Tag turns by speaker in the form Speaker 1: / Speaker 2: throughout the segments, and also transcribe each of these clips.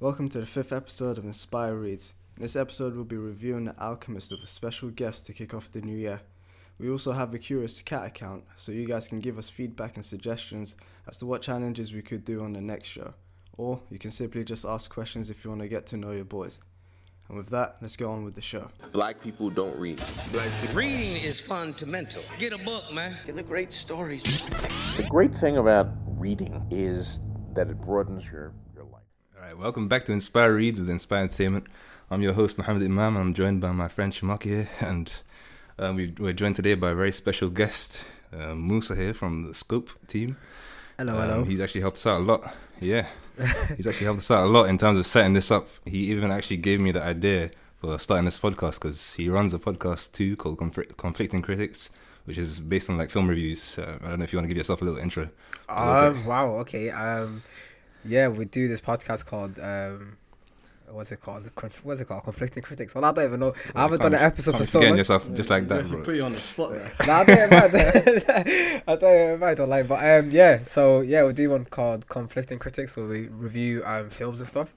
Speaker 1: Welcome to the fifth episode of Inspyre Reads. In this episode, we'll be reviewing The Alchemist with a special guest to kick off the new year. We also have a Curious Cat account, so you guys can give us feedback and suggestions as to what challenges we could do on the next show. Or you can simply just ask questions if you want to get to know your boys. And with that, let's go on with the show.
Speaker 2: Black people don't read.
Speaker 3: Reading is fundamental. Get a book, man. Get the great stories.
Speaker 4: The great thing about reading is that it broadens your, your life.
Speaker 5: All right, welcome back to Inspyre Reads with Inspyre Entertainment. I'm your host, Mohamed Imam. I'm joined by my friend Sharmarke here, and um, we, we're joined today by a very special guest, uh, Mussa here from the Scope team.
Speaker 6: Hello,
Speaker 5: Um,
Speaker 6: hello.
Speaker 5: He's actually helped us out a lot. Yeah, he's actually helped us out a lot in terms of setting this up. He even actually gave me the idea for starting this podcast because he runs a podcast too called Conflict- Conflicting Critics, which is based on like film reviews. Uh, I don't know if you want to give yourself a little intro.
Speaker 6: Um, wow. Okay. Um, yeah, we do this podcast called um, what's it called? Con- What's it called? Conflicting critics. Well, I don't even know. I haven't done an episode for
Speaker 5: Can't
Speaker 6: so
Speaker 5: forget
Speaker 6: long.
Speaker 5: yourself just like that, bro.
Speaker 1: Put you on the spot there.
Speaker 6: Nah, I don't mind. I don't mind online, but um, yeah. So yeah, we do one called Conflicting Critics where we review um films and stuff.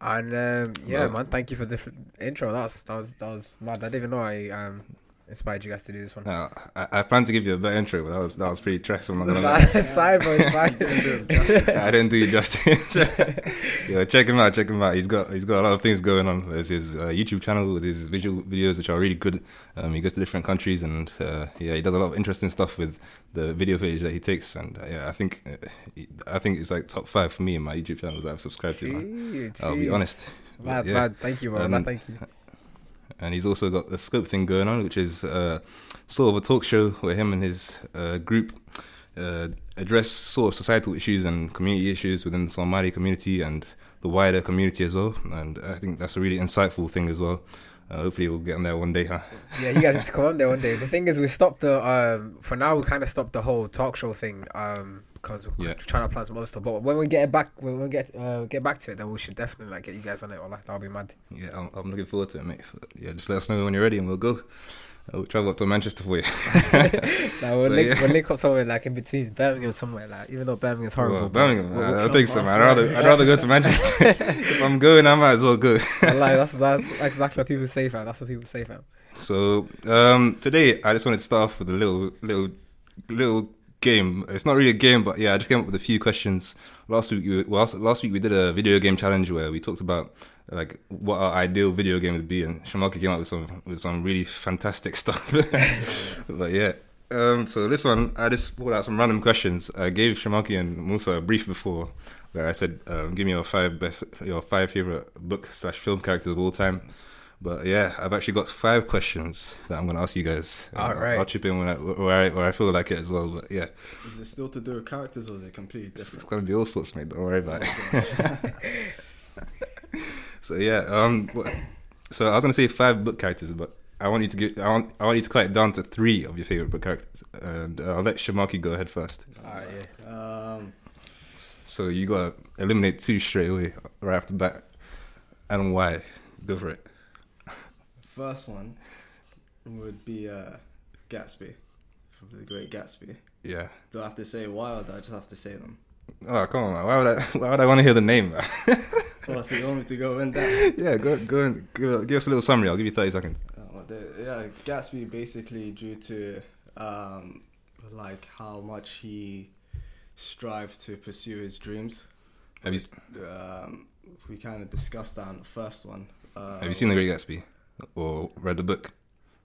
Speaker 6: And um, yeah,
Speaker 5: Well-
Speaker 6: man, thank you for the f- intro. That was that was that was mad. I didn't even know I um inspired you guys to do this one.
Speaker 5: No, I, I planned to give you a better intro, but that was that was pretty trash. I'm not gonna
Speaker 6: Nah,
Speaker 5: lie.
Speaker 6: it's fine, bro. It's fine.
Speaker 5: I didn't do you justice. yeah, check him out. Check him out. He's got he's got a lot of things going on. There's his uh, YouTube channel with his visual videos, which are really good. Um, he goes to different countries, and uh, yeah, he does a lot of interesting stuff with the video footage that he takes. And uh, yeah, I think uh, I think it's like top five for me in my YouTube channels that I've subscribed to. Man.
Speaker 6: Gee,
Speaker 5: I'll be honest.
Speaker 6: Mad,
Speaker 5: Yeah.
Speaker 6: mad. Thank you, bro.
Speaker 5: Um,
Speaker 6: thank you.
Speaker 5: And he's also got the scope thing going on, which is uh, sort of a talk show where him and his uh, group uh, address sort of societal issues and community issues within the Somali community and the wider community as well. And I think that's a really insightful thing as well. Uh, hopefully, we'll get on there one day, huh?
Speaker 6: Yeah, you guys have to come on there one day. The thing is, we stopped the um for now. We kind of stopped the whole talk show thing um because we're
Speaker 5: Yeah.
Speaker 6: trying to plan some other stuff. But when we get back, when we get uh, get back to it, then we should definitely like get you guys on it. Or like that'll be mad.
Speaker 5: Yeah, I'm, I'm looking forward to it, mate. Yeah, just let us know when you're ready and we'll go. I'll travel up to Manchester for you.
Speaker 6: Like we'll
Speaker 5: But
Speaker 6: link,
Speaker 5: yeah.
Speaker 6: we'll link up somewhere like in between Birmingham somewhere. Like even though Birmingham's horrible,
Speaker 5: Well, Birmingham,
Speaker 6: we'll-
Speaker 5: I,
Speaker 6: we'll
Speaker 5: I think so, man. I'd rather, I'd rather go to Manchester. if I'm going, I might as well go.
Speaker 6: That's, that's that's exactly what people say, fam. That's what people say, fam.
Speaker 5: So um, today, I just wanted to start off with a little, little, little game. It's not really a game, but yeah, I just came up with a few questions. Last week, we, last- last week we did a video game challenge where we talked about like what our ideal video game would be, and Sharmarke came up with some with some really fantastic stuff. but yeah. Um, so this one, I just pulled out some random questions. I gave Sharmarke and Mussa a brief before, where I said, um, "Give me your five best, your five favorite book slash film characters of all time." But yeah, I've actually got five questions that I'm going to ask you guys. Uh,
Speaker 6: All right.
Speaker 5: I'll chip in when I, where I where I feel like it as well. But yeah,
Speaker 1: Is it still to do with characters or is it completely
Speaker 5: it's, it's going to be all sorts, mate. Don't worry about it. so yeah, um, so I was going to say five book characters, but I want you to get I want I want you to cut it down to three of your favorite book characters, and uh, I'll let Sharmarke go ahead first.
Speaker 6: Alright, yeah.
Speaker 1: Um,
Speaker 5: So you got to eliminate two straight away right off the bat, and why? Go for it.
Speaker 1: First one would be uh, Gatsby from The Great Gatsby.
Speaker 5: Yeah.
Speaker 1: Do I have to say why or do I just have to say them?
Speaker 5: Oh come on, man. Why would I? Why would I want to hear the name? Man?
Speaker 1: Oh, so you want me to go in that?
Speaker 5: yeah, go go and give, give us a little summary. I'll give you thirty seconds.
Speaker 1: Uh, the- yeah, Gatsby basically due to um, like how much he strived to pursue his dreams.
Speaker 5: Have you
Speaker 1: Um, we kind of discussed that in the first one. Uh,
Speaker 5: Have you seen The Great Gatsby or read the book,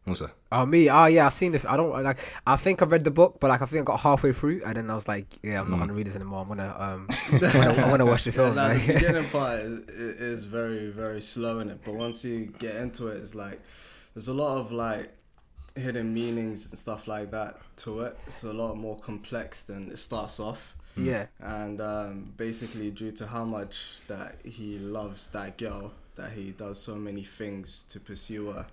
Speaker 5: Mussa?
Speaker 6: Oh me, oh yeah, I've seen the. I don't like. I think I read the book, but like I think I got halfway through, and then I was like, yeah, I'm not gonna read this anymore. I'm gonna um, I'm gonna, I'm gonna watch the
Speaker 1: Yeah,
Speaker 6: film.
Speaker 1: like, the beginning part is, is very very slow in it, but once you get into it, it's like there's a lot of like hidden meanings and stuff like that to it. It's a lot more complex than it starts off.
Speaker 6: yeah,
Speaker 1: and um, basically due to how much that he loves that girl that he does so many things to pursue her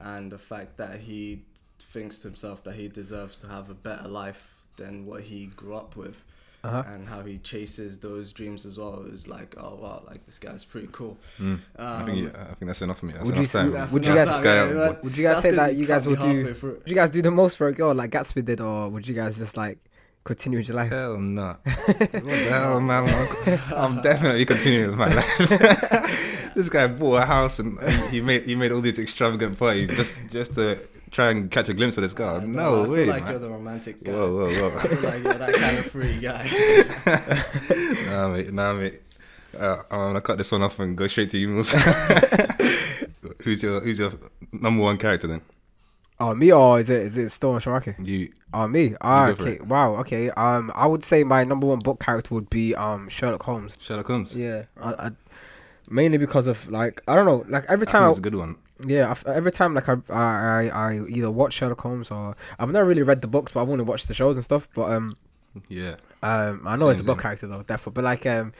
Speaker 1: and the fact that he thinks to himself that he deserves to have a better life than what he grew up with
Speaker 6: Uh-huh.
Speaker 1: and how he chases those dreams as well It was like oh wow like this guy's pretty cool
Speaker 5: Mm. I think
Speaker 1: Um,
Speaker 5: I think that's enough for me. That's
Speaker 6: would
Speaker 5: enough
Speaker 6: you-
Speaker 5: time.
Speaker 1: that's
Speaker 6: would you guys-
Speaker 1: time,
Speaker 5: Sky
Speaker 1: yeah,
Speaker 5: out,
Speaker 1: yeah.
Speaker 5: boy.
Speaker 6: Would you guys
Speaker 1: That's
Speaker 6: say
Speaker 1: 'cause
Speaker 6: that you guys would do? Would you guys do the most for a girl like Gatsby did, or would you guys just like continue with your life.
Speaker 5: Hell no. what the hell, man? I'm, I'm definitely continuing with my life. this guy bought a house and he made he made all these extravagant parties just just to try and catch a glimpse of this girl. No
Speaker 1: I feel
Speaker 5: way,
Speaker 1: like
Speaker 5: man.
Speaker 1: you're the romantic guy.
Speaker 5: Whoa, whoa, whoa.
Speaker 1: I feel like you're that kind of free guy.
Speaker 5: nah, mate, nah, mate. Uh, I'm gonna cut this one off and go straight to you, Mussa. who's your Who's your number one character then?
Speaker 6: Oh, me or is it is it Storm Sharmarke?
Speaker 5: You.
Speaker 6: Oh, me. Ah,
Speaker 5: go
Speaker 6: okay. Wow. Okay. Um, I would say my number one book character would be um Sherlock Holmes.
Speaker 5: Sherlock Holmes.
Speaker 6: Yeah. I, I, mainly because of like I don't know like every time
Speaker 5: it's a good one.
Speaker 6: yeah every time like I, I I either watch Sherlock Holmes or I've never really read the books but I've only watched the shows and stuff but um
Speaker 5: Yeah.
Speaker 6: um I know it's a
Speaker 5: Same,
Speaker 6: book character though definitely but like um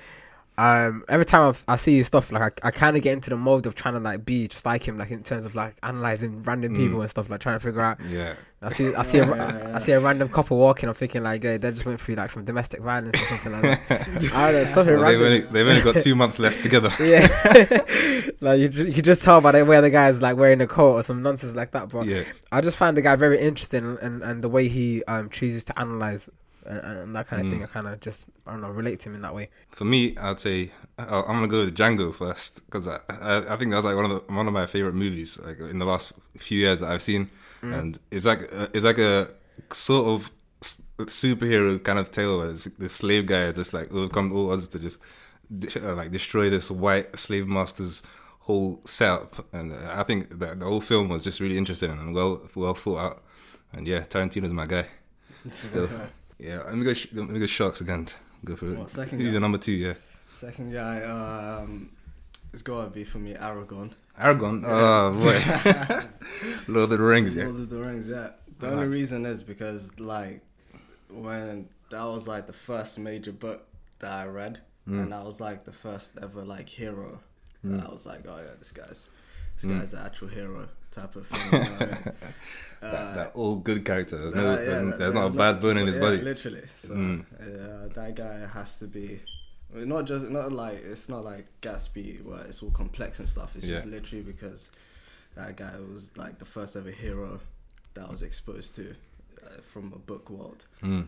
Speaker 6: um every time I've, I see his stuff like I, I kind of get into the mode of trying to like be just like him like in terms of like analyzing random people and stuff like trying to figure out
Speaker 5: Yeah.
Speaker 6: I see, I see, a,
Speaker 1: Yeah, yeah,
Speaker 6: I see a random couple walking. I'm thinking like yeah, they just went through like some domestic violence or something like that. I don't know, something
Speaker 5: Well, they've, only, they've only got two months left together.
Speaker 6: Yeah, like you, ju- you can just tell by the way the guy's like wearing a coat or some nonsense like that. But
Speaker 5: Yeah.
Speaker 6: I just find the guy very interesting and, and, and the way he um chooses to analyze and, and that kind of
Speaker 5: Mm.
Speaker 6: thing. I kind of just I don't know relate to him in that way.
Speaker 5: For me, I'd say uh, I'm gonna go with Django first because I, I I think that's like one of the one of my favorite movies like in the last few years that I've seen, and it's like uh, it's like a sort of superhero kind of tale where this slave guy just like overcome all odds to just uh, like destroy this white slave master's whole setup, and uh, I think that the whole film was just really interesting and well well thought out, and yeah, Tarantino's my guy. Still, yeah. Let me go. sh- Let me go sharks again. Go for it.
Speaker 1: What, second
Speaker 5: Who's
Speaker 1: guy?
Speaker 5: your number two? Yeah.
Speaker 1: Second guy, um, it's gotta be for me, Aragorn.
Speaker 5: Aragorn. Oh boy. Lord of the Rings. Yeah.
Speaker 1: Lord of the Rings, yeah. The only reason is because like when that was like the first major book that I read,
Speaker 5: Mm.
Speaker 1: and that was like the first ever like hero. And I was like, oh yeah, this guy's this guy's an actual hero type of thing. You know I mean?
Speaker 5: that,
Speaker 1: Uh,
Speaker 5: that old good character. There's, no,
Speaker 1: uh, yeah,
Speaker 5: there's,
Speaker 1: that-
Speaker 5: there's
Speaker 1: that-
Speaker 5: not a bad bone in his
Speaker 1: yeah,
Speaker 5: body.
Speaker 1: Literally. So
Speaker 5: Mm.
Speaker 1: uh, that guy has to be. Not just not like it's not like Gatsby where it's all complex and stuff. It's just
Speaker 5: Yeah.
Speaker 1: literally because that guy was like the first ever hero that I was exposed to uh, from a book world.
Speaker 5: Mm.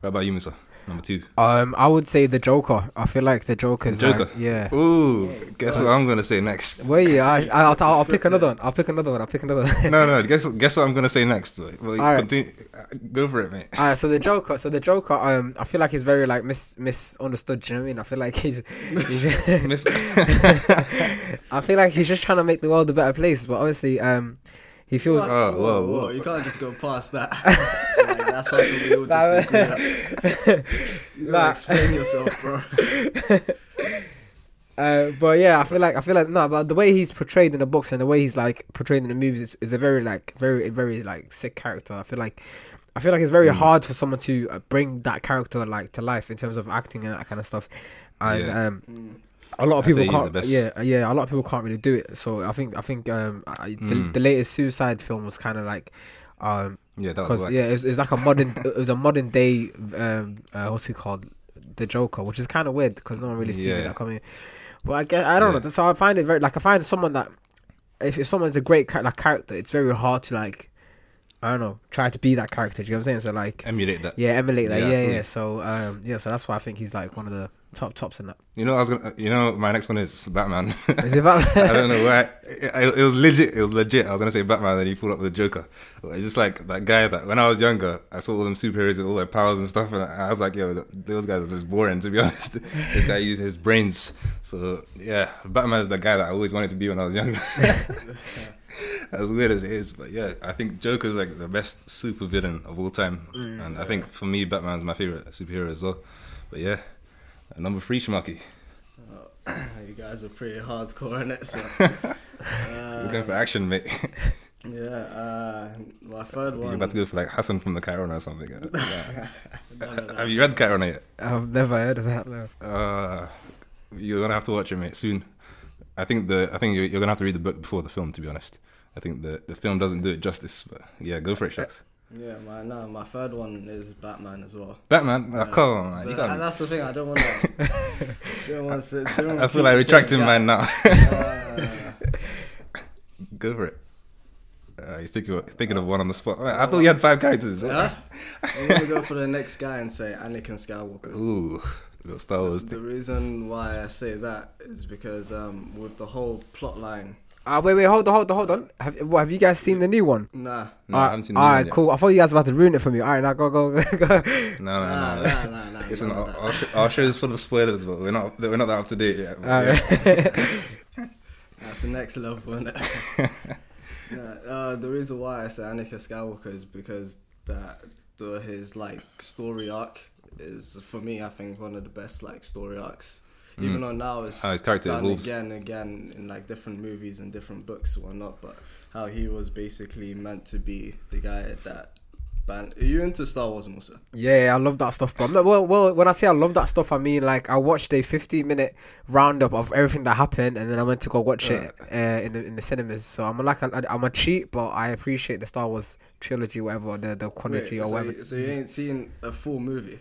Speaker 5: What about you, Mussa? Number two.
Speaker 6: Um, I would say the Joker. I feel like the Joker's
Speaker 5: Joker.
Speaker 6: like- yeah.
Speaker 5: Ooh, guess what I'm gonna say next?
Speaker 6: Well, yeah, I, I, I'll, I'll pick another one. I'll pick another one. I'll pick another one.
Speaker 5: No, no. Guess guess what I'm gonna say next. Well, well,
Speaker 6: Alright.
Speaker 5: continue. uh, Go for it, mate.
Speaker 6: Alright, so the Joker, so the Joker, um, I feel like he's very like mis misunderstood. Do you know what I mean? I feel like he's, he's I feel like he's just trying to make the world a better place, but obviously, um, he feels.
Speaker 5: Oh, whoa, whoa, whoa.
Speaker 1: You can't just go past that. like, that's something we all
Speaker 6: Nah,
Speaker 1: just agree. You gotta explain yourself, bro.
Speaker 6: Uh, but yeah, I feel like I feel like no, but the way he's portrayed in the books and the way he's like portrayed in the movies is, is a very like very very like sick character. I feel like I feel like it's
Speaker 5: Mm.
Speaker 6: very hard for someone to uh, bring that character like to life in terms of acting and that kind of stuff. And
Speaker 5: Yeah.
Speaker 6: um, a lot of
Speaker 5: I'd
Speaker 6: people can't. Yeah, yeah, a lot of people can't really do it. So I think I think um I, the,
Speaker 5: Mm.
Speaker 6: the latest Suicide film was kind of like um
Speaker 5: Yeah, that was
Speaker 6: yeah, it's, it's like a modern it was a modern day um uh, what's it called the Joker, which is kind of weird because no one really sees
Speaker 5: Yeah.
Speaker 6: that coming. But I guess I don't
Speaker 5: Yeah.
Speaker 6: know. So I find it very like I find someone that if, if someone's a great char- like character, it's very hard to like I don't know try to be that character. Do you know what I'm saying? So like
Speaker 5: emulate that.
Speaker 6: yeah, emulate that.
Speaker 5: Yeah,
Speaker 6: Yeah, yeah. So um yeah, so that's why I think he's like one of the top tops in that.
Speaker 5: You know, I was gonna. You know, my next one is Batman.
Speaker 6: Is it Batman?
Speaker 5: I don't know why. It, it, it was legit. It was legit. I was gonna say Batman, and he pulled up the Joker. It's just like that guy that when I was younger, I saw all them superheroes with all their powers and stuff, and I was like, yo, those guys are just boring. To be honest, this guy used his brains. So yeah, Batman is the guy that I always wanted to be when I was younger. as weird as it is, but yeah, I think Joker's like the best super villain of all time, mm. and I think for me, Batman's my favorite superhero as well. But yeah, uh, number three, Sharmarke.
Speaker 1: you guys are pretty hardcore in it, so.
Speaker 5: We're going for action, mate.
Speaker 1: Yeah, uh, my third one.
Speaker 5: You're about to go for like Hassan from the Cairn or something. Uh, yeah.
Speaker 1: No, no, no.
Speaker 5: Have you read Cairn yet?
Speaker 6: I've never heard of that. No.
Speaker 5: Uh, you're gonna have to watch it, mate, soon. I think the I think you're, you're gonna have to read the book before the film. To be honest, I think the the film doesn't do it justice. But yeah, go for it, Shucks.
Speaker 1: Yeah, my no, my third one is Batman as well.
Speaker 5: Batman, oh, come on, man. You
Speaker 1: But
Speaker 5: can't.
Speaker 1: that's the thing. I don't want to. don't want to.
Speaker 5: I feel like retracting mine now. Go for it. Uh, he's thinking of, thinking of one on the spot. I thought you had five characters.
Speaker 1: Huh? I'm gonna go for the next guy and say Anakin Skywalker.
Speaker 5: Ooh, little Star Wars.
Speaker 1: The
Speaker 5: Thing.
Speaker 1: reason why I say that is because um, with the whole plot line,
Speaker 6: Ah, wait, wait, hold on, hold on, hold on. Have, what, have you guys seen the new one?
Speaker 1: nah,
Speaker 5: No, I haven't seen the
Speaker 6: All
Speaker 5: new
Speaker 6: right,
Speaker 5: one yet.
Speaker 6: cool. I thought you guys were about to ruin it for me. All right, now go, go, go, go.
Speaker 5: No, no,
Speaker 1: nah,
Speaker 5: no.
Speaker 1: nah, nah, nah.
Speaker 5: Listen,
Speaker 1: none
Speaker 5: our, our, sh- our show is full of spoilers, but we're not we're not that up to date yet. but
Speaker 6: All
Speaker 5: yeah.
Speaker 6: right.
Speaker 1: That's the next level, isn't it? Nah, uh, the reason why I say Anakin Skywalker is because that the his like story arc is for me I think one of the best like story arcs. Even though now it's
Speaker 5: How his character
Speaker 1: done
Speaker 5: evolves.
Speaker 1: again and again in like different movies and different books and whatnot, but how he was basically meant to be the guy that ban- Are you into Star Wars, Mussa?
Speaker 6: Yeah, I love that stuff, bro. I'm not- Well, well, when I say I love that stuff, I mean like I watched a 15 minute roundup of everything that happened, and then I went to go watch it uh, in the in the cinemas. So I'm like a, I'm a cheat, but I appreciate the Star Wars trilogy, whatever the the quadrilogy
Speaker 1: Wait,
Speaker 6: or
Speaker 1: so,
Speaker 6: whatever.
Speaker 1: you, so you ain't seen a full movie?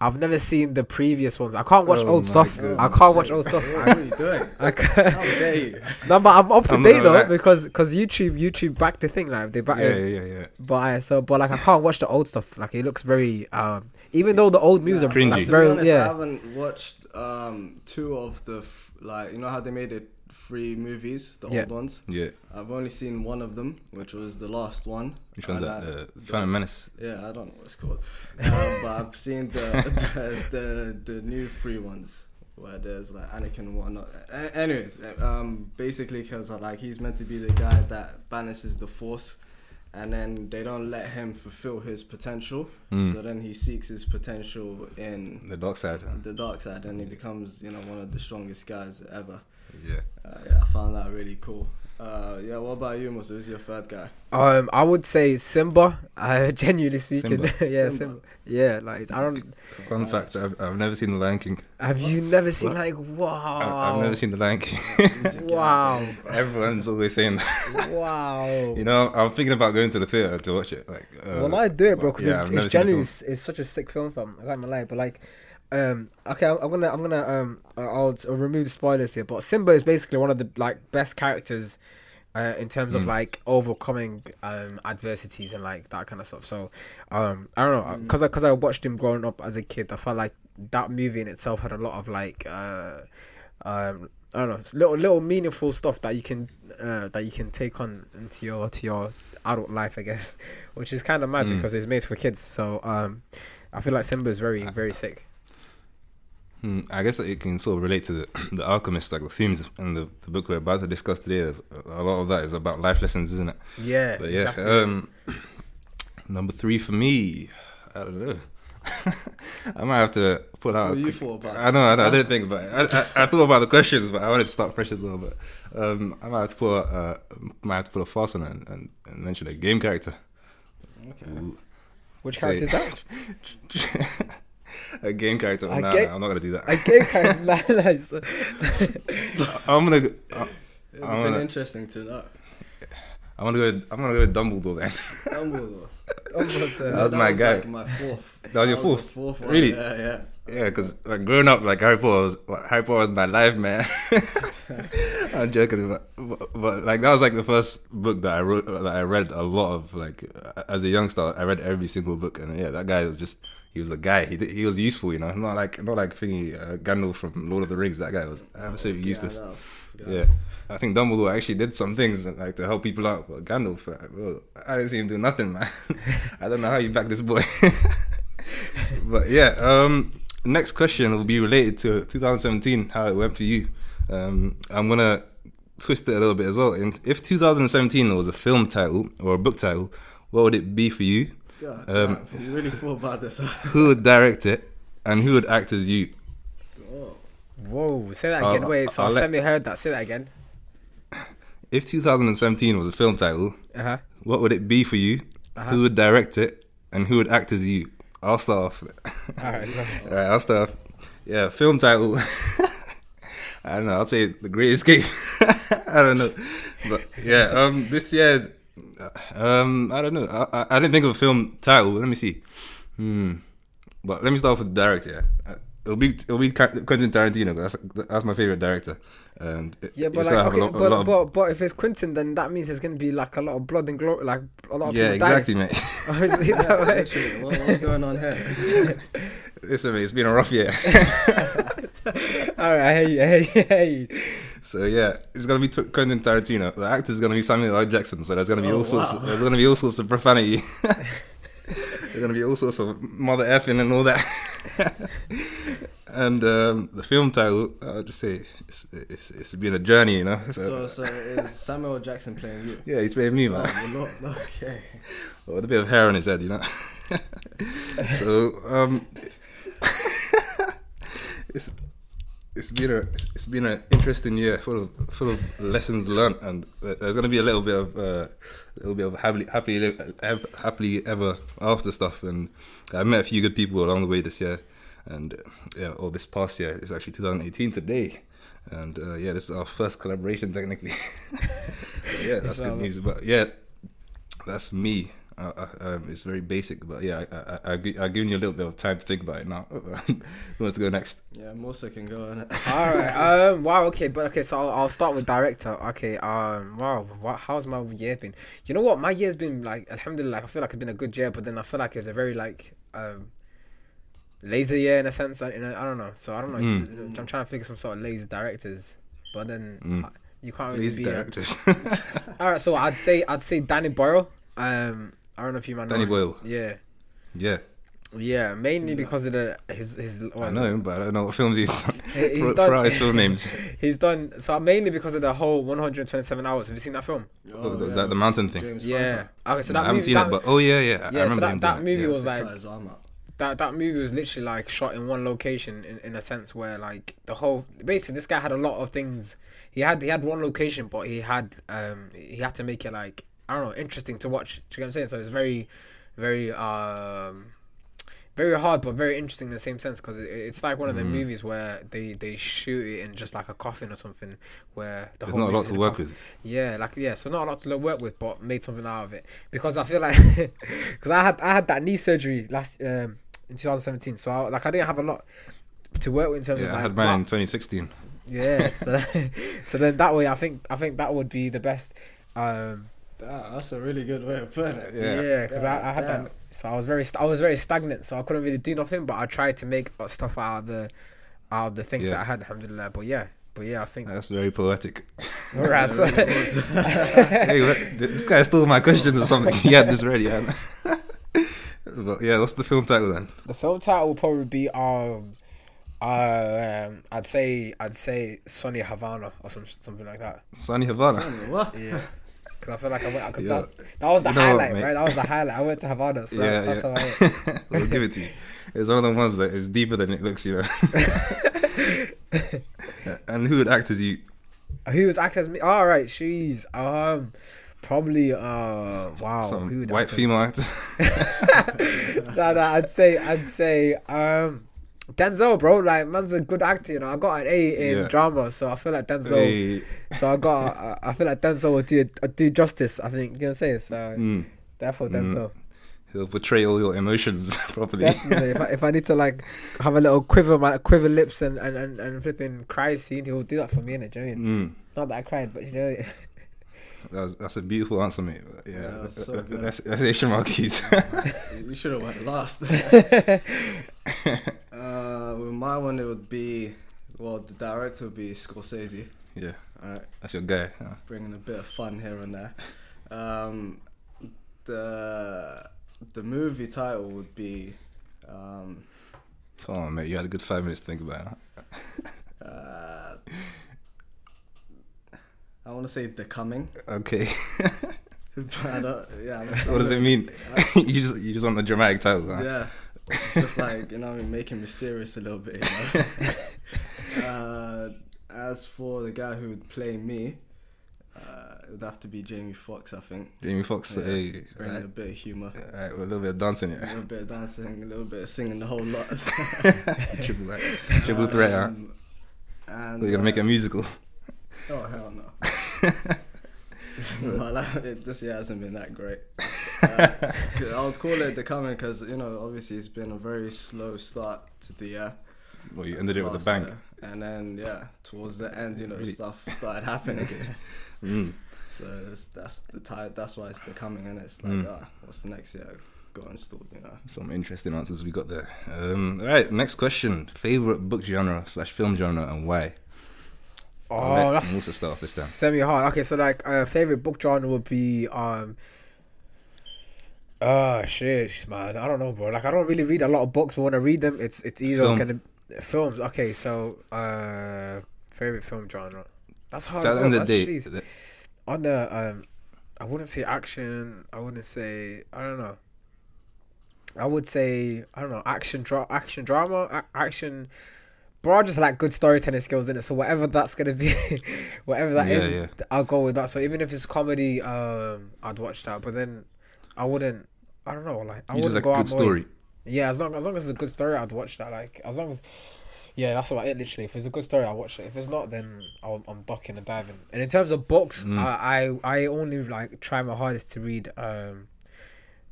Speaker 6: I've never seen the previous ones. I can't watch
Speaker 5: Oh
Speaker 6: old
Speaker 5: my
Speaker 6: stuff. I can't watch old stuff.
Speaker 1: What are you doing?
Speaker 6: I
Speaker 1: How
Speaker 6: can't.
Speaker 1: dare you?
Speaker 6: No, but I'm up to
Speaker 5: I'm
Speaker 6: date though
Speaker 5: lie.
Speaker 6: because because YouTube YouTube back the thing like they back
Speaker 5: yeah, yeah, yeah, yeah.
Speaker 6: But I, so but like I can't watch the old stuff. Like it looks very um even though the old movies are
Speaker 5: Cringy.
Speaker 6: like,
Speaker 1: To
Speaker 6: very
Speaker 1: be honest, I haven't watched um, two of the f- like you know how they made it three movies, the
Speaker 6: Yeah.
Speaker 1: old ones.
Speaker 5: Yeah.
Speaker 1: I've only seen one of them, which was the last one.
Speaker 5: Which one's that?
Speaker 1: I-
Speaker 5: The Phantom Menace.
Speaker 1: yeah, I don't know what it's called, um, but I've seen the, the the the new free ones where there's like Anakin and whatnot. A- anyways, um, basically because like he's meant to be the guy that balances the Force, and then they don't let him fulfill his potential. So then he seeks his potential in
Speaker 5: The dark side.
Speaker 1: the dark side, and he becomes you know one of the strongest guys ever.
Speaker 5: Yeah.
Speaker 1: Uh, yeah, I found that really cool. Uh, yeah, what about you, Mussa? Who's your third guy?
Speaker 6: um I would say Simba. Uh, genuinely speaking,
Speaker 5: Simba.
Speaker 6: yeah,
Speaker 1: Simba.
Speaker 6: Simba. Yeah, like I don't.
Speaker 5: Fun fact: I've, I've never seen The Lion King.
Speaker 6: Have you never seen like wow?
Speaker 5: I've never seen The Lion King.
Speaker 6: Wow,
Speaker 5: Everyone's always saying that.
Speaker 6: wow.
Speaker 5: You know, I'm thinking about going to the theater to watch it. Like, uh,
Speaker 6: well, I do it, bro, because
Speaker 5: yeah,
Speaker 6: it's, it's genuinely it's, it's such a sick film, fam. I can't even lie, but like, um, okay, I'm, I'm gonna I'm gonna um uh, I'll, I'll remove the spoilers here, but Simba is basically one of the like best characters. Uh, in terms
Speaker 5: Hmm.
Speaker 6: of like overcoming um adversities and like that kind of stuff, so um I don't know because because I watched him growing up as a kid, I felt like that movie in itself had a lot of like uh um I don't know little little meaningful stuff that you can uh that you can take on into your to your adult life, I guess, which is kind of mad because it's made for kids. So um, I feel like Simba is very very sick.
Speaker 5: Hmm, I guess it can sort of relate to the, the Alchemist, like the themes in the, the book we're about to discuss today. There's a lot of that is about life lessons, isn't it?
Speaker 6: Yeah,
Speaker 5: But yeah,
Speaker 6: exactly.
Speaker 5: um, number three for me, I don't know. I might have to pull out.
Speaker 1: What you
Speaker 5: quick-
Speaker 1: thought about
Speaker 5: I know, I know. I didn't think about it. I, I, I thought about the questions, but I wanted to start fresh as well. But um, I might have to pull. A, uh, might have to pull a fast one and, and, and mention a game character.
Speaker 1: Okay.
Speaker 6: Which
Speaker 5: say-
Speaker 6: character is that?
Speaker 5: a game character.
Speaker 6: A
Speaker 5: nah,
Speaker 6: game-
Speaker 5: I'm not gonna do that.
Speaker 6: A game character. Nah, nah, it's-
Speaker 5: I'm gonna. uh,
Speaker 1: It would
Speaker 5: I
Speaker 1: have been
Speaker 5: wanna-
Speaker 1: interesting to know.
Speaker 5: I'm gonna go. With, I'm gonna go with Dumbledore then.
Speaker 1: Dumbledore.
Speaker 5: That was my
Speaker 1: was
Speaker 5: guy.
Speaker 1: Like my fourth.
Speaker 5: That was your
Speaker 1: the
Speaker 5: fourth?
Speaker 1: fourth one.
Speaker 5: Really?
Speaker 1: Yeah, yeah.
Speaker 5: Yeah, because like growing up, like Harry Potter was Harry Potter was my life, man. I'm joking, but, but, but like that was like the first book that I wrote that I read a lot of. Like uh, as a youngster, I read every single book, and yeah, that guy was just he was a guy. He he was useful, you know, not like not like thingy uh, Gandalf from Lord of the Rings. That guy was absolutely useless.
Speaker 1: Gandalf.
Speaker 5: Yeah, I think Dumbledore actually did some things like to help people out, but Gandalf, uh, bro, I didn't see him do nothing, man. I don't know how you back this boy. but yeah, um, next question will be related to 2017, how it went for you. Um, I'm gonna twist it a little bit as well. And if 2017 was a film title or a book title, what would it be for you?
Speaker 1: God,
Speaker 5: Um,
Speaker 1: damn, you really thought about this.
Speaker 5: Who would direct it, and who would act as you?
Speaker 1: Oh.
Speaker 6: Whoa, say that
Speaker 5: I'll-
Speaker 6: again. Wait, so
Speaker 5: I'll
Speaker 6: I
Speaker 5: let-
Speaker 6: semi heard that. Say that again.
Speaker 5: If 2017 was a film title,
Speaker 6: Uh huh.
Speaker 5: what would it be for you? Who would direct it, and who would act as you? I'll start off.
Speaker 6: All right.
Speaker 5: All right, I'll start. off. Yeah, film title. I don't know. I'll say The Great Escape. I don't know, but yeah. Um, this year's. Um, I don't know. I, I, I didn't think of a film title. Let me see. Hmm. But let me start with the director. Yeah. It'll be it'll be Quentin Tarantino. That's that's my favorite director, and it-
Speaker 6: Yeah, but like,
Speaker 5: gonna have
Speaker 6: okay,
Speaker 5: a lot, a
Speaker 6: but,
Speaker 5: lot of-
Speaker 6: but but if it's Quentin, then that means there's gonna be like a lot of blood and glory, like a lot of
Speaker 5: yeah,
Speaker 6: people dying.
Speaker 5: exactly, mate.
Speaker 6: Oh, is that way?
Speaker 1: Literally, what, what's going on here?
Speaker 5: Listen, mate, it's been a rough year.
Speaker 6: All right, I hear you, I hear you, I hear you.
Speaker 5: So yeah, it's gonna be t- Quentin Tarantino. The actor is gonna be Samuel L. Jackson. So there's gonna be
Speaker 1: Oh,
Speaker 5: all sorts.
Speaker 1: wow.
Speaker 5: there's gonna be all sorts of profanity. There's gonna be all sorts of mother effing and all that. and um, the film title, I'll just say, it's, it's it's been a journey, you know. So,
Speaker 1: So, so is Samuel Jackson playing you?
Speaker 5: yeah, he's playing me,
Speaker 1: Oh,
Speaker 5: man,
Speaker 1: well, not, okay.
Speaker 5: with a bit of hair on his head, you know. so um, it's it's been a it's been an interesting year, full of full of lessons learned, and there's going to be a little bit of uh, a little bit of happily happily happily ever after stuff. And I met a few good people along the way this year, and uh, yeah, or this past year. It's actually 2018 today. And uh, yeah, this is our first collaboration technically. yeah, that's good news. But yeah, that's me. Uh, uh, um, it's very basic, but yeah, I, I, I, I, I've given you a little bit of time to think about it now. Who wants to go next?
Speaker 1: Yeah, Mussa can go on it.
Speaker 6: All right. Um. Wow. Okay. But okay. So I'll, I'll start with director. Okay. Um. Wow. What, how's my year been? You know what? My year's been like, alhamdulillah. Like, I feel like it's been a good year, but then I feel like it's a very like um lazy year in a sense. I, in a, I don't know. So I don't know. It's, I'm trying to figure some sort of lazy directors, but then uh, you can't really
Speaker 5: These
Speaker 6: be. a-
Speaker 5: directors.
Speaker 6: All right. So I'd say I'd say Danny Boyle. Um. I don't know if you man know
Speaker 5: Danny
Speaker 6: him.
Speaker 5: Boyle.
Speaker 6: Yeah.
Speaker 5: yeah,
Speaker 6: Yeah. Mainly because of the his his. what
Speaker 5: I know
Speaker 6: it?
Speaker 5: but I don't know what films he's done.
Speaker 6: He's
Speaker 5: for,
Speaker 6: done-
Speaker 5: for his film names.
Speaker 6: He's done so mainly because of the whole 127 hours. Have you seen that film?
Speaker 5: Oh, is that the mountain thing?
Speaker 1: James
Speaker 6: Yeah. Okay, so
Speaker 5: No,
Speaker 6: that
Speaker 5: I haven't
Speaker 6: movie,
Speaker 5: seen
Speaker 6: that,
Speaker 5: it, but oh yeah, yeah. I
Speaker 6: yeah, so
Speaker 5: remember
Speaker 6: that,
Speaker 5: him
Speaker 6: that movie
Speaker 5: yeah.
Speaker 6: was like
Speaker 1: cut his arm out.
Speaker 6: that. That movie was literally like shot in one location in, in a sense where like the whole basically this guy had a lot of things. He had he had one location, but he had um he had to make it like I don't know interesting to watch. Do you get what I'm saying? So it's very very um very hard but very interesting in the same sense because it, it's like one of the
Speaker 5: Mm.
Speaker 6: movies where they they shoot it in just like a coffin or something where the
Speaker 5: There's
Speaker 6: whole
Speaker 5: not a lot to work
Speaker 6: coffin.
Speaker 5: with.
Speaker 6: Yeah, like yeah, so not a lot to work with, but made something out of it because I feel like because I had I had that knee surgery last um in 2017, so I, like I didn't have a lot to work with in terms
Speaker 5: Yeah,
Speaker 6: of
Speaker 5: I had mine in 2016.
Speaker 6: yeah, so, so then that way I think I think that would be the best. Um,
Speaker 1: Damn, that's a really good way of putting it.
Speaker 5: Yeah.
Speaker 6: yeah, because I, I had
Speaker 1: Damn.
Speaker 6: that. So I was very st- I was very stagnant, so I couldn't really do nothing. But I tried to make uh, stuff out of the out of the things
Speaker 5: Yeah.
Speaker 6: that I had, alhamdulillah. But yeah, but yeah, I think.
Speaker 5: That's very poetic.
Speaker 6: Alright, so-
Speaker 5: hey, what, this guy stole my questions or something. He had this ready. man. but yeah, what's the film title then?
Speaker 6: The film title will probably be um, uh, um, I'd say I'd say Sunny Havana or some something like that.
Speaker 5: Sunny Havana.
Speaker 1: what?
Speaker 6: Yeah, because I feel like I went because
Speaker 5: Yeah.
Speaker 6: that was the
Speaker 5: You know
Speaker 6: highlight,
Speaker 5: mate?
Speaker 6: right? That was the highlight. I went to Havana, so
Speaker 5: yeah,
Speaker 6: that's
Speaker 5: yeah.
Speaker 6: how I.
Speaker 5: we'll give it to you. It's one of the ones that is deeper than it looks, you know. and who would act as you?
Speaker 6: Who was acting as me? All right, jeez. Um, probably uh, wow. who would
Speaker 5: white
Speaker 6: act
Speaker 5: female actor.
Speaker 6: no, no, I'd say, I'd say, um, Denzel, bro. Like, man's a good actor. You know, I got an A in
Speaker 5: Yeah.
Speaker 6: drama, so I feel like Denzel.
Speaker 5: Hey.
Speaker 6: So I got, I, I feel like Denzel will do do justice. I think you know what I'm saying. So
Speaker 5: Mm.
Speaker 6: therefore, Denzel.
Speaker 5: He'll portray all your emotions properly.
Speaker 6: Definitely, if I, if I need to like have a little quiver, my quiver lips and and and, and flipping cry scene, he'll do that for me. innit? Do you know what I mean?
Speaker 5: Mm.
Speaker 6: Not that I cried, but you know.
Speaker 5: That was, that's a beautiful answer, mate. Yeah,
Speaker 1: Yeah, that was so good.
Speaker 5: that's, that's Asian Marquis.
Speaker 1: We should have went last. uh, with my one, it would be well, the director would be Scorsese.
Speaker 5: yeah,
Speaker 1: Alright,
Speaker 5: that's your guy. huh?
Speaker 1: bringing a bit of fun here and there. Um, the the movie title would be um,
Speaker 5: Come on, mate. You had a good five minutes to think about it. huh?
Speaker 1: uh, I want to say The Coming,
Speaker 5: Okay.
Speaker 1: but I don't. Yeah,
Speaker 5: what does it mean? you just you just want the dramatic title, huh?
Speaker 1: Yeah, just like you know, what I mean, making mysterious a little bit. You know? uh, as for the guy who would play me, uh, it would have to be Jamie Foxx, I think.
Speaker 5: Jamie Foxx.
Speaker 1: Yeah,
Speaker 5: Hey,
Speaker 1: bringing
Speaker 5: right,
Speaker 1: a bit of humor,
Speaker 5: right, with a little bit of dancing
Speaker 1: a little bit of dancing, a little bit of singing, the whole lot.
Speaker 5: triple, right. triple threat, huh?
Speaker 1: Um, And
Speaker 5: You're gonna make
Speaker 1: uh,
Speaker 5: a musical.
Speaker 1: Oh hell no! My life, it, this year hasn't been that great. Uh, I would call it the coming because you know obviously it's been a very slow start to the year.
Speaker 5: Well, you ended it with a bang.
Speaker 1: year. And then yeah, towards the end, you know,
Speaker 5: Really?
Speaker 1: stuff started happening.
Speaker 5: Mm.
Speaker 1: so it's, that's the time. That's why it's the coming, and it's like,
Speaker 5: Mm.
Speaker 1: ah, what's the next year? Got installed, you know.
Speaker 5: Some interesting answers we got there. Um, all right, next question: favorite book genre slash film genre and why? I'll
Speaker 6: Oh, that's
Speaker 5: Mussa start this time.
Speaker 6: semi hard. Okay, so like uh, favorite book genre would be um. Uh shit, man. I don't know, bro. Like I don't really read a lot of books, but when I read them, it's it's either
Speaker 5: Film.
Speaker 6: gonna films. Okay, so uh, favorite film genre. That's hard.
Speaker 5: So the
Speaker 6: well,
Speaker 5: the day, the-
Speaker 6: on the um, I wouldn't say action. I wouldn't say I don't know. I would say I don't know action dra- action drama a- action. Bro, I just like good storytelling skills in it. So whatever that's gonna be, whatever that
Speaker 5: Yeah,
Speaker 6: is,
Speaker 5: yeah.
Speaker 6: I'll go with that. So even if it's comedy, um, I'd watch that. But then I wouldn't. I don't know. Like I
Speaker 5: you just
Speaker 6: wouldn't go
Speaker 5: good
Speaker 6: out
Speaker 5: story.
Speaker 6: Yeah, as long as long as it's a good story, I'd watch that. Like as long as, yeah, that's about it. Literally, if it's a good story, I'll watch it. If it's not, then I'll, I'm ducking and diving. And in terms of books,
Speaker 5: Mm.
Speaker 6: I, I I only like try my hardest to read um,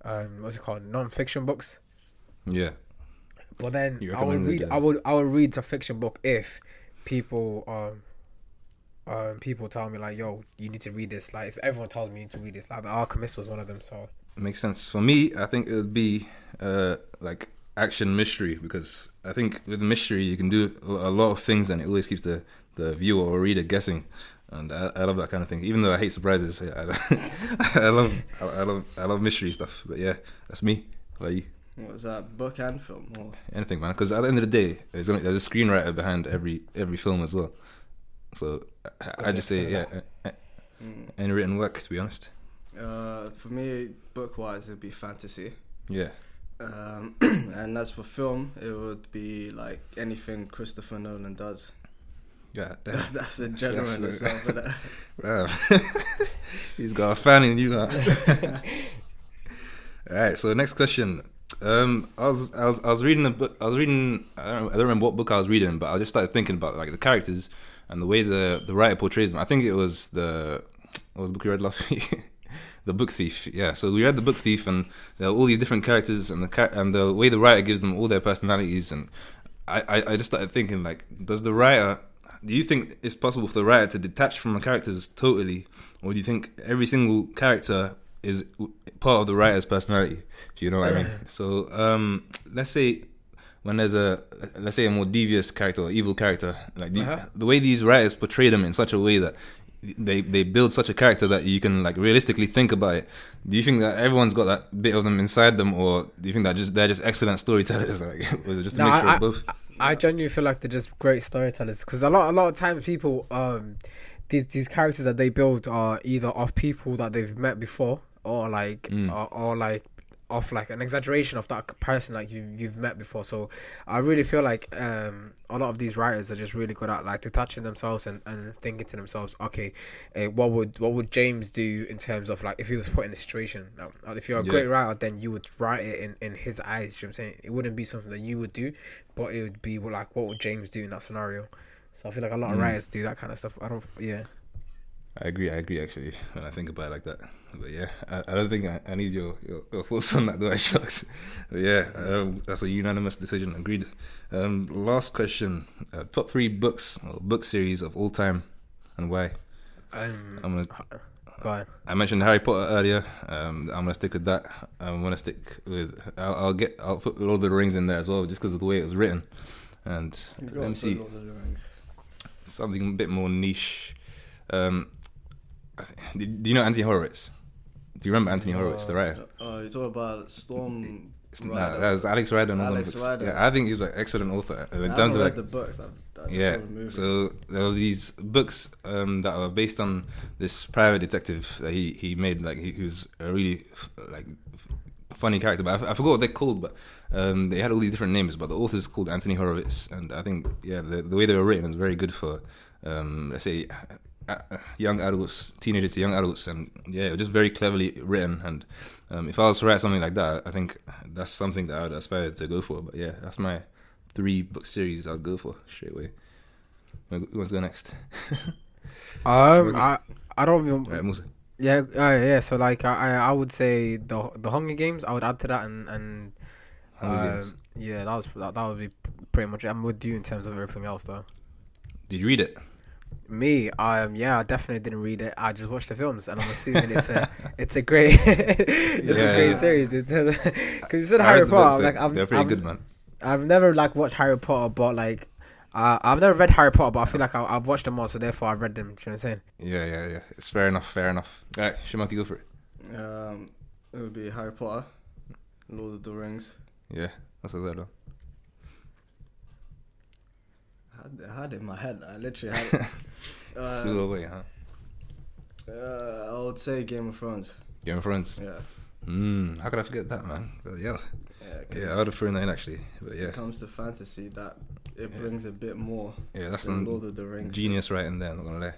Speaker 6: um, what's it called, non-fiction books.
Speaker 5: Yeah,
Speaker 6: But then I would read I would I would read a fiction book if people um um people tell me like yo you need to read this like if everyone tells me you need to read this like the Alchemist was one of them so
Speaker 5: makes sense. For me, I think it would be uh, like action mystery because I think with mystery you can do a a lot of things and it always keeps the the viewer or reader guessing. And I, I love that kind of thing. Even though I hate surprises, I, I love I, I love I love mystery stuff. But yeah, that's me. How about you?
Speaker 1: What was that? Book and film. Or
Speaker 5: anything, man. Because at the end of the day, there's, only, there's a screenwriter behind every every film as well. So I, I just say, yeah,
Speaker 1: Mm.
Speaker 5: any written work. To be honest,
Speaker 1: Uh, for me, book wise, it'd be fantasy.
Speaker 5: yeah,
Speaker 1: Um, and as for film, it would be like anything Christopher Nolan does.
Speaker 5: yeah.
Speaker 1: That's a general in
Speaker 5: That's-
Speaker 1: itself.
Speaker 5: Wow. He's got a fan in you. Huh? All right. So next question. Um, I was I was I was reading a book. I was reading. I don't, I don't remember what book I was reading, but I just started thinking about like the characters and the way the the writer portrays them. I think it was the what was the book you read last week? the Book Thief. Yeah. So we read the Book Thief, and there are all these different characters, and the and the way the writer gives them all their personalities, and I, I I just started thinking like, does the writer? Do you think it's possible for the writer to detach from the characters totally, or do you think every single character is part of the writer's personality? If you know what I mean. So um, let's say when there's a let's say a more devious character or evil character, like the,
Speaker 6: Uh-huh.
Speaker 5: the way these writers portray them in such a way that they they build such a character that you can like realistically think about it. Do you think that everyone's got that bit of them inside them, or do you think that just they're just excellent storytellers? Like, was it just a
Speaker 6: No,
Speaker 5: mixture
Speaker 6: I,
Speaker 5: of both?
Speaker 6: I, I genuinely feel like they're just great storytellers because a lot, a lot of times people, um, these these characters that they build are either of people that they've met before or like,
Speaker 5: Mm.
Speaker 6: or, or like of like an exaggeration of that person like you you've met before. So I really feel like um a lot of these writers are just really good at like detaching themselves and, and thinking to themselves, okay, uh, what would what would James do in terms of like if he was put in the situation? Now, if you're a
Speaker 5: Yeah.
Speaker 6: great writer, then you would write it in in his eyes. You know what I'm saying it wouldn't be something that you would do, but it would be like what would James do in that scenario. So I feel like a lot of
Speaker 5: Mm.
Speaker 6: writers do that kind of stuff. I don't, yeah.
Speaker 5: I agree. I agree. Actually, when I think about it like that, but yeah, I, I don't think I, I need your, your your thoughts on that, do I, Shucks? But yeah, um, that's a unanimous decision. Agreed. Um, last question: uh, top three books or book series of all time, and why?
Speaker 6: Um,
Speaker 5: I'm gonna.
Speaker 6: go on.
Speaker 5: I mentioned Harry Potter earlier. Um, I'm gonna stick with that. I'm gonna stick with. I'll, I'll get. I'll put Lord of the Rings in there as well, just because of the way it was written. And let me see
Speaker 1: put Lord of the Rings.
Speaker 5: something a bit more niche. Um, do do you know Anthony Horowitz? Do you remember Anthony Horowitz, the writer?
Speaker 1: Oh, you're talking about Storm.
Speaker 5: Nah,
Speaker 1: Rider.
Speaker 5: that was Alex Rider. and all them
Speaker 1: Alex. Rider.
Speaker 5: Yeah, I think he's an excellent author. uh,
Speaker 1: I
Speaker 5: In terms of like,
Speaker 1: the books. I've, I
Speaker 5: yeah.
Speaker 1: the.
Speaker 5: So there are these books um, that are based on this private detective that he he made. Like he, he was a really like funny character, but I forgot what they're called. But um, they had all these different names. But the author's called Anthony Horowitz, and I think yeah, the, the way they were written is very good for um, let's say uh, uh, young adults, teenagers to young adults, and yeah, just very cleverly written. And um, if I was to write something like that, I think that's something that I would aspire to go for. But yeah, that's my three book series I'd go for straight away. Who wants to go next?
Speaker 6: Um, I I don't even.
Speaker 5: All right, Mussa.
Speaker 6: Yeah, uh, yeah. So like, I I would say the the Hunger Games. I would add to that, and and um, Yeah, that was that, that would be pretty much. it. I'm with you in terms of everything else, though.
Speaker 5: Did you read it?
Speaker 6: Me, um, yeah, I definitely didn't read it. I just watched the films, and I'm assuming it's a, it's a great, it's
Speaker 5: Yeah,
Speaker 6: a great
Speaker 5: yeah.
Speaker 6: series. Because you said
Speaker 5: I
Speaker 6: Harry
Speaker 5: read the books,
Speaker 6: Potter, like I'm,
Speaker 5: they're pretty
Speaker 6: I'm-
Speaker 5: good, man.
Speaker 6: I've never like watched Harry Potter, but like, uh, I've never read Harry Potter, but I feel like I, I've watched them all, so therefore I've read them. Do you know what I'm saying?
Speaker 5: Yeah, yeah, yeah. It's fair enough. Fair enough. All right, Sharmarke, go for it.
Speaker 1: Um, it would be Harry Potter, Lord of the Rings.
Speaker 5: Yeah, that's a third one.
Speaker 1: I had, had it in my head. I literally had it.
Speaker 5: Flew
Speaker 1: uh,
Speaker 5: away, huh?
Speaker 1: uh, I would say Game of Thrones.
Speaker 5: Game of Thrones.
Speaker 1: Yeah.
Speaker 5: Mm, how could I forget that, man? But yeah,
Speaker 1: Yeah,
Speaker 5: yeah, I would have thrown that in actually. But
Speaker 1: when
Speaker 5: yeah,
Speaker 1: it comes to fantasy, that it
Speaker 5: Yeah.
Speaker 1: brings a bit more
Speaker 5: yeah, that's
Speaker 1: than Lord of the Rings.
Speaker 5: genius right in there. I'm not gonna lie.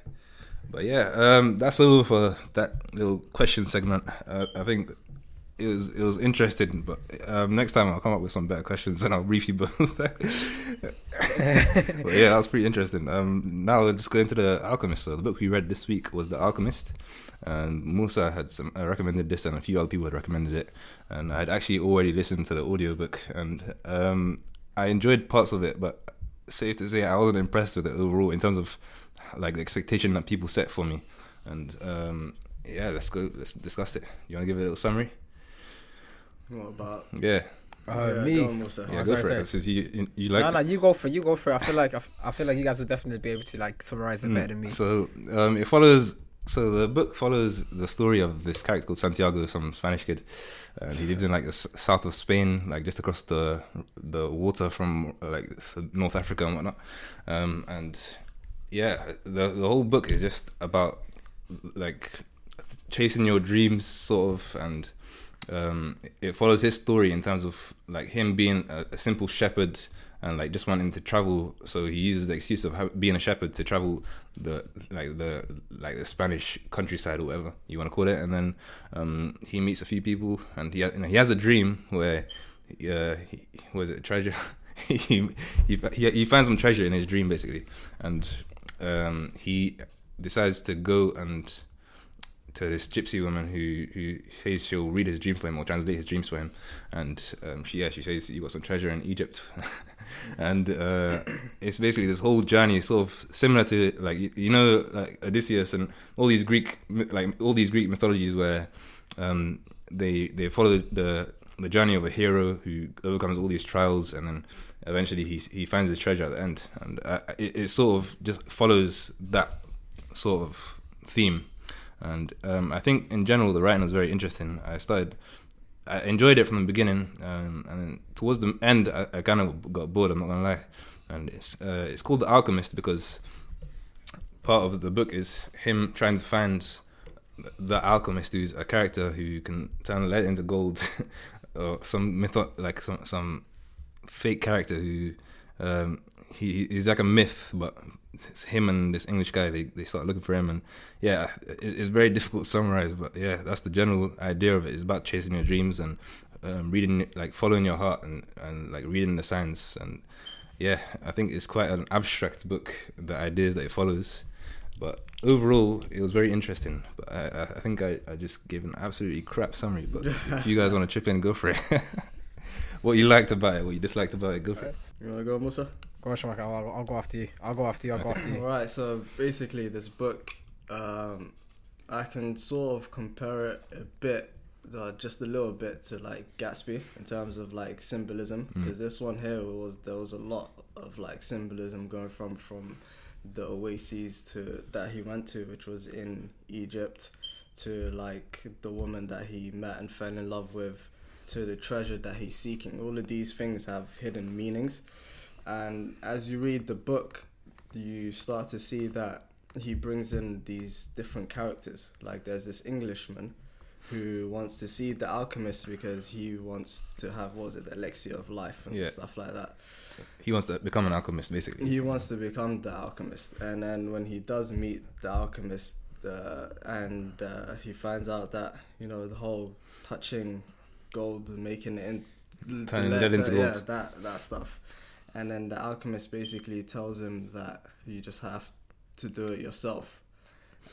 Speaker 5: But yeah, um, that's all for that little question segment. Uh, I think it was it was interesting, but um, next time I'll come up with some better questions and I'll brief you both. but yeah, that was pretty interesting. Um, now we'll just go into the Alchemist. So the book we read this week was The Alchemist, and Mussa had some uh, recommended this, and a few other people had recommended it, and I had actually already listened to the audiobook, and um, I enjoyed parts of it, but safe to say I wasn't impressed with it overall in terms of like the expectation that people set for me, and um, yeah, let's go. Let's discuss it. You want to give it a little summary?
Speaker 1: What about
Speaker 5: Yeah,
Speaker 6: Uh,
Speaker 1: yeah,
Speaker 6: me.
Speaker 1: go on, Mussa.
Speaker 5: yeah, go
Speaker 6: sorry,
Speaker 5: for
Speaker 6: sorry.
Speaker 5: it. Since you you, you
Speaker 6: No,
Speaker 5: like
Speaker 6: no, you go for it, you go for it. I feel like I, f- I feel like you guys would definitely be able to like summarize it better than me.
Speaker 5: Mm. So um, it follows. So the book follows the story of this character called Santiago, some Spanish kid, and he lives in like the s- south of Spain, like just across the the water from like North Africa and whatnot. Um, and yeah, the the whole book is just about like chasing your dreams, sort of, and um, it follows his story in terms of like him being a, a simple shepherd and like just wanting to travel. So he uses the excuse of ha- being a shepherd to travel the like the like the Spanish countryside or whatever you want to call it. And then um, he meets a few people, and he ha- he has a dream where uh, he, was it treasure. he, he he he finds some treasure in his dream basically, and um, he decides to go and to this gypsy woman who who says she'll read his dream for him or translate his dreams for him, and um, she yeah she says you got some treasure in Egypt, and uh, it's basically this whole journey sort of similar to like you, you know like Odysseus and all these Greek like all these Greek mythologies where um, they they follow the the journey of a hero who overcomes all these trials and then eventually he he finds his treasure at the end, and uh, it, it sort of just follows that sort of theme and um, I think in general the writing was very interesting. I started, I enjoyed it from the beginning, um, and towards the end, I, I kind of got bored. I'm not gonna lie, and it's uh, it's called The Alchemist because part of the book is him trying to find the alchemist, who's a character who can turn lead into gold, or some myth, like some some fake character who um, he he's like a myth, but it's him and this English guy. They they start looking for him, and yeah, it, it's very difficult to summarize. But yeah, that's the general idea of it. It's about chasing your dreams and um, reading, like following your heart and and like reading the signs. And yeah, I think it's quite an abstract book. The ideas that it follows. But overall, it was very interesting. But I, I think I, I just gave an absolutely crap summary. But if you guys want to chip in, go for it. what you liked about it, what you disliked about it, go for it.
Speaker 1: You wanna go, Mussa?
Speaker 6: Go on, Sharmarke, I'll, I'll go after you. I'll go after you. I'll go after you.
Speaker 1: Alright, so basically, this book, um, I can sort of compare it a bit, uh, just a little bit, to like Gatsby in terms of like symbolism.
Speaker 5: Mm.
Speaker 1: Because this one here was there was a lot of like symbolism going from from the oases to that he went to, which was in Egypt, to like the woman that he met and fell in love with, to the treasure that he's seeking. All of these things have hidden meanings and as you read the book you start to see that he brings in these different characters like there's this englishman who wants to see the alchemist because he wants to have what was it the elixir of life and
Speaker 5: Yeah.
Speaker 1: stuff like that
Speaker 5: He wants to become an alchemist, basically.
Speaker 1: he wants to become the alchemist and then when he does meet the alchemist uh, and uh, he finds out that you know the whole touching gold and making it in
Speaker 5: Turning lead into
Speaker 1: yeah,
Speaker 5: gold.
Speaker 1: that that stuff and then the alchemist basically tells him that you just have to do it yourself.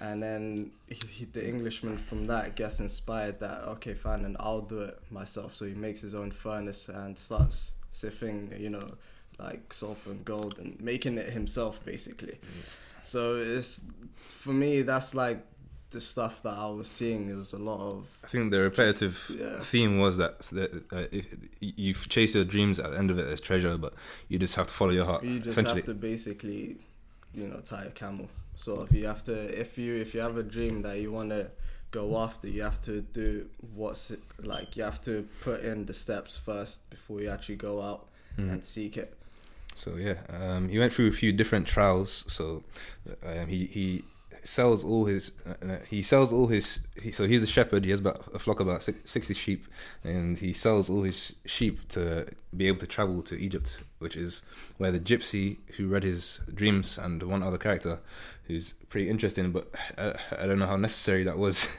Speaker 1: And then he, he, the englishman from that gets inspired that okay fine and i'll do it myself. So he makes his own furnace and starts sifting, you know, like sulfur and gold and making it himself basically. Mm. So it's for me that's like the stuff that I was seeing. It was a lot of
Speaker 5: I think the repetitive
Speaker 1: yeah.
Speaker 5: theme was that, that uh, if you chase your dreams at the end of it as treasure, but you just have to follow your heart.
Speaker 1: you just have to basically, you know, tie a camel. So if you have to, if you if you have a dream that you want to go after, you have to do what's it, like. You have to put in the steps first before you actually go out
Speaker 5: Mm.
Speaker 1: and seek it.
Speaker 5: So yeah, um, he went through a few different trials. So um, he he sells all his uh, uh, he sells all his he, so he's a shepherd. He has about a flock of about 60 sheep, and he sells all his sheep to be able to travel to Egypt, which is where the gypsy who read his dreams and one other character who's pretty interesting, but I, I don't know how necessary that was.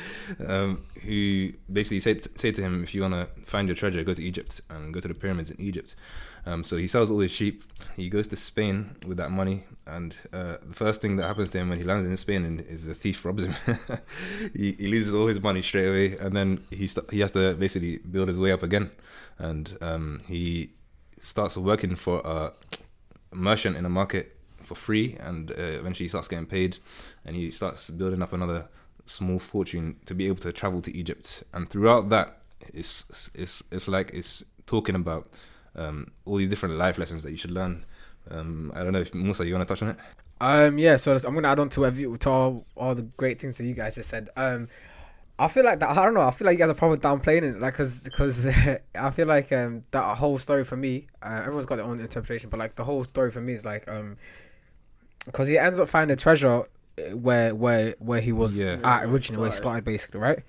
Speaker 5: um, who basically said say to him, if you want to find your treasure, go to Egypt and go to the pyramids in Egypt. Um, so he sells all his sheep. He goes to Spain with that money, and uh, the first thing that happens to him when he lands in Spain is a thief robs him. he, he loses all his money straight away, and then he st- he has to basically build his way up again, and um, he starts working for a merchant in a market for free, and uh, eventually he starts getting paid, and he starts building up another small fortune to be able to travel to Egypt. And throughout that, it's it's it's like it's talking about um, all these different life lessons that you should learn. Um, I don't know if Mussa, you want to touch on it?
Speaker 6: Um, yeah, so I'm gonna add on to every, to all, all the great things that you guys just said. Um, I feel like that. I don't know. I feel like you guys are probably downplaying it, like, cause, cause I feel like um that whole story for me. Uh, everyone's got their own interpretation, but like the whole story for me is like um, cause he ends up finding the treasure uh, where where where he was
Speaker 5: Yeah.
Speaker 6: at originally, where he
Speaker 1: Started.
Speaker 6: basically, right?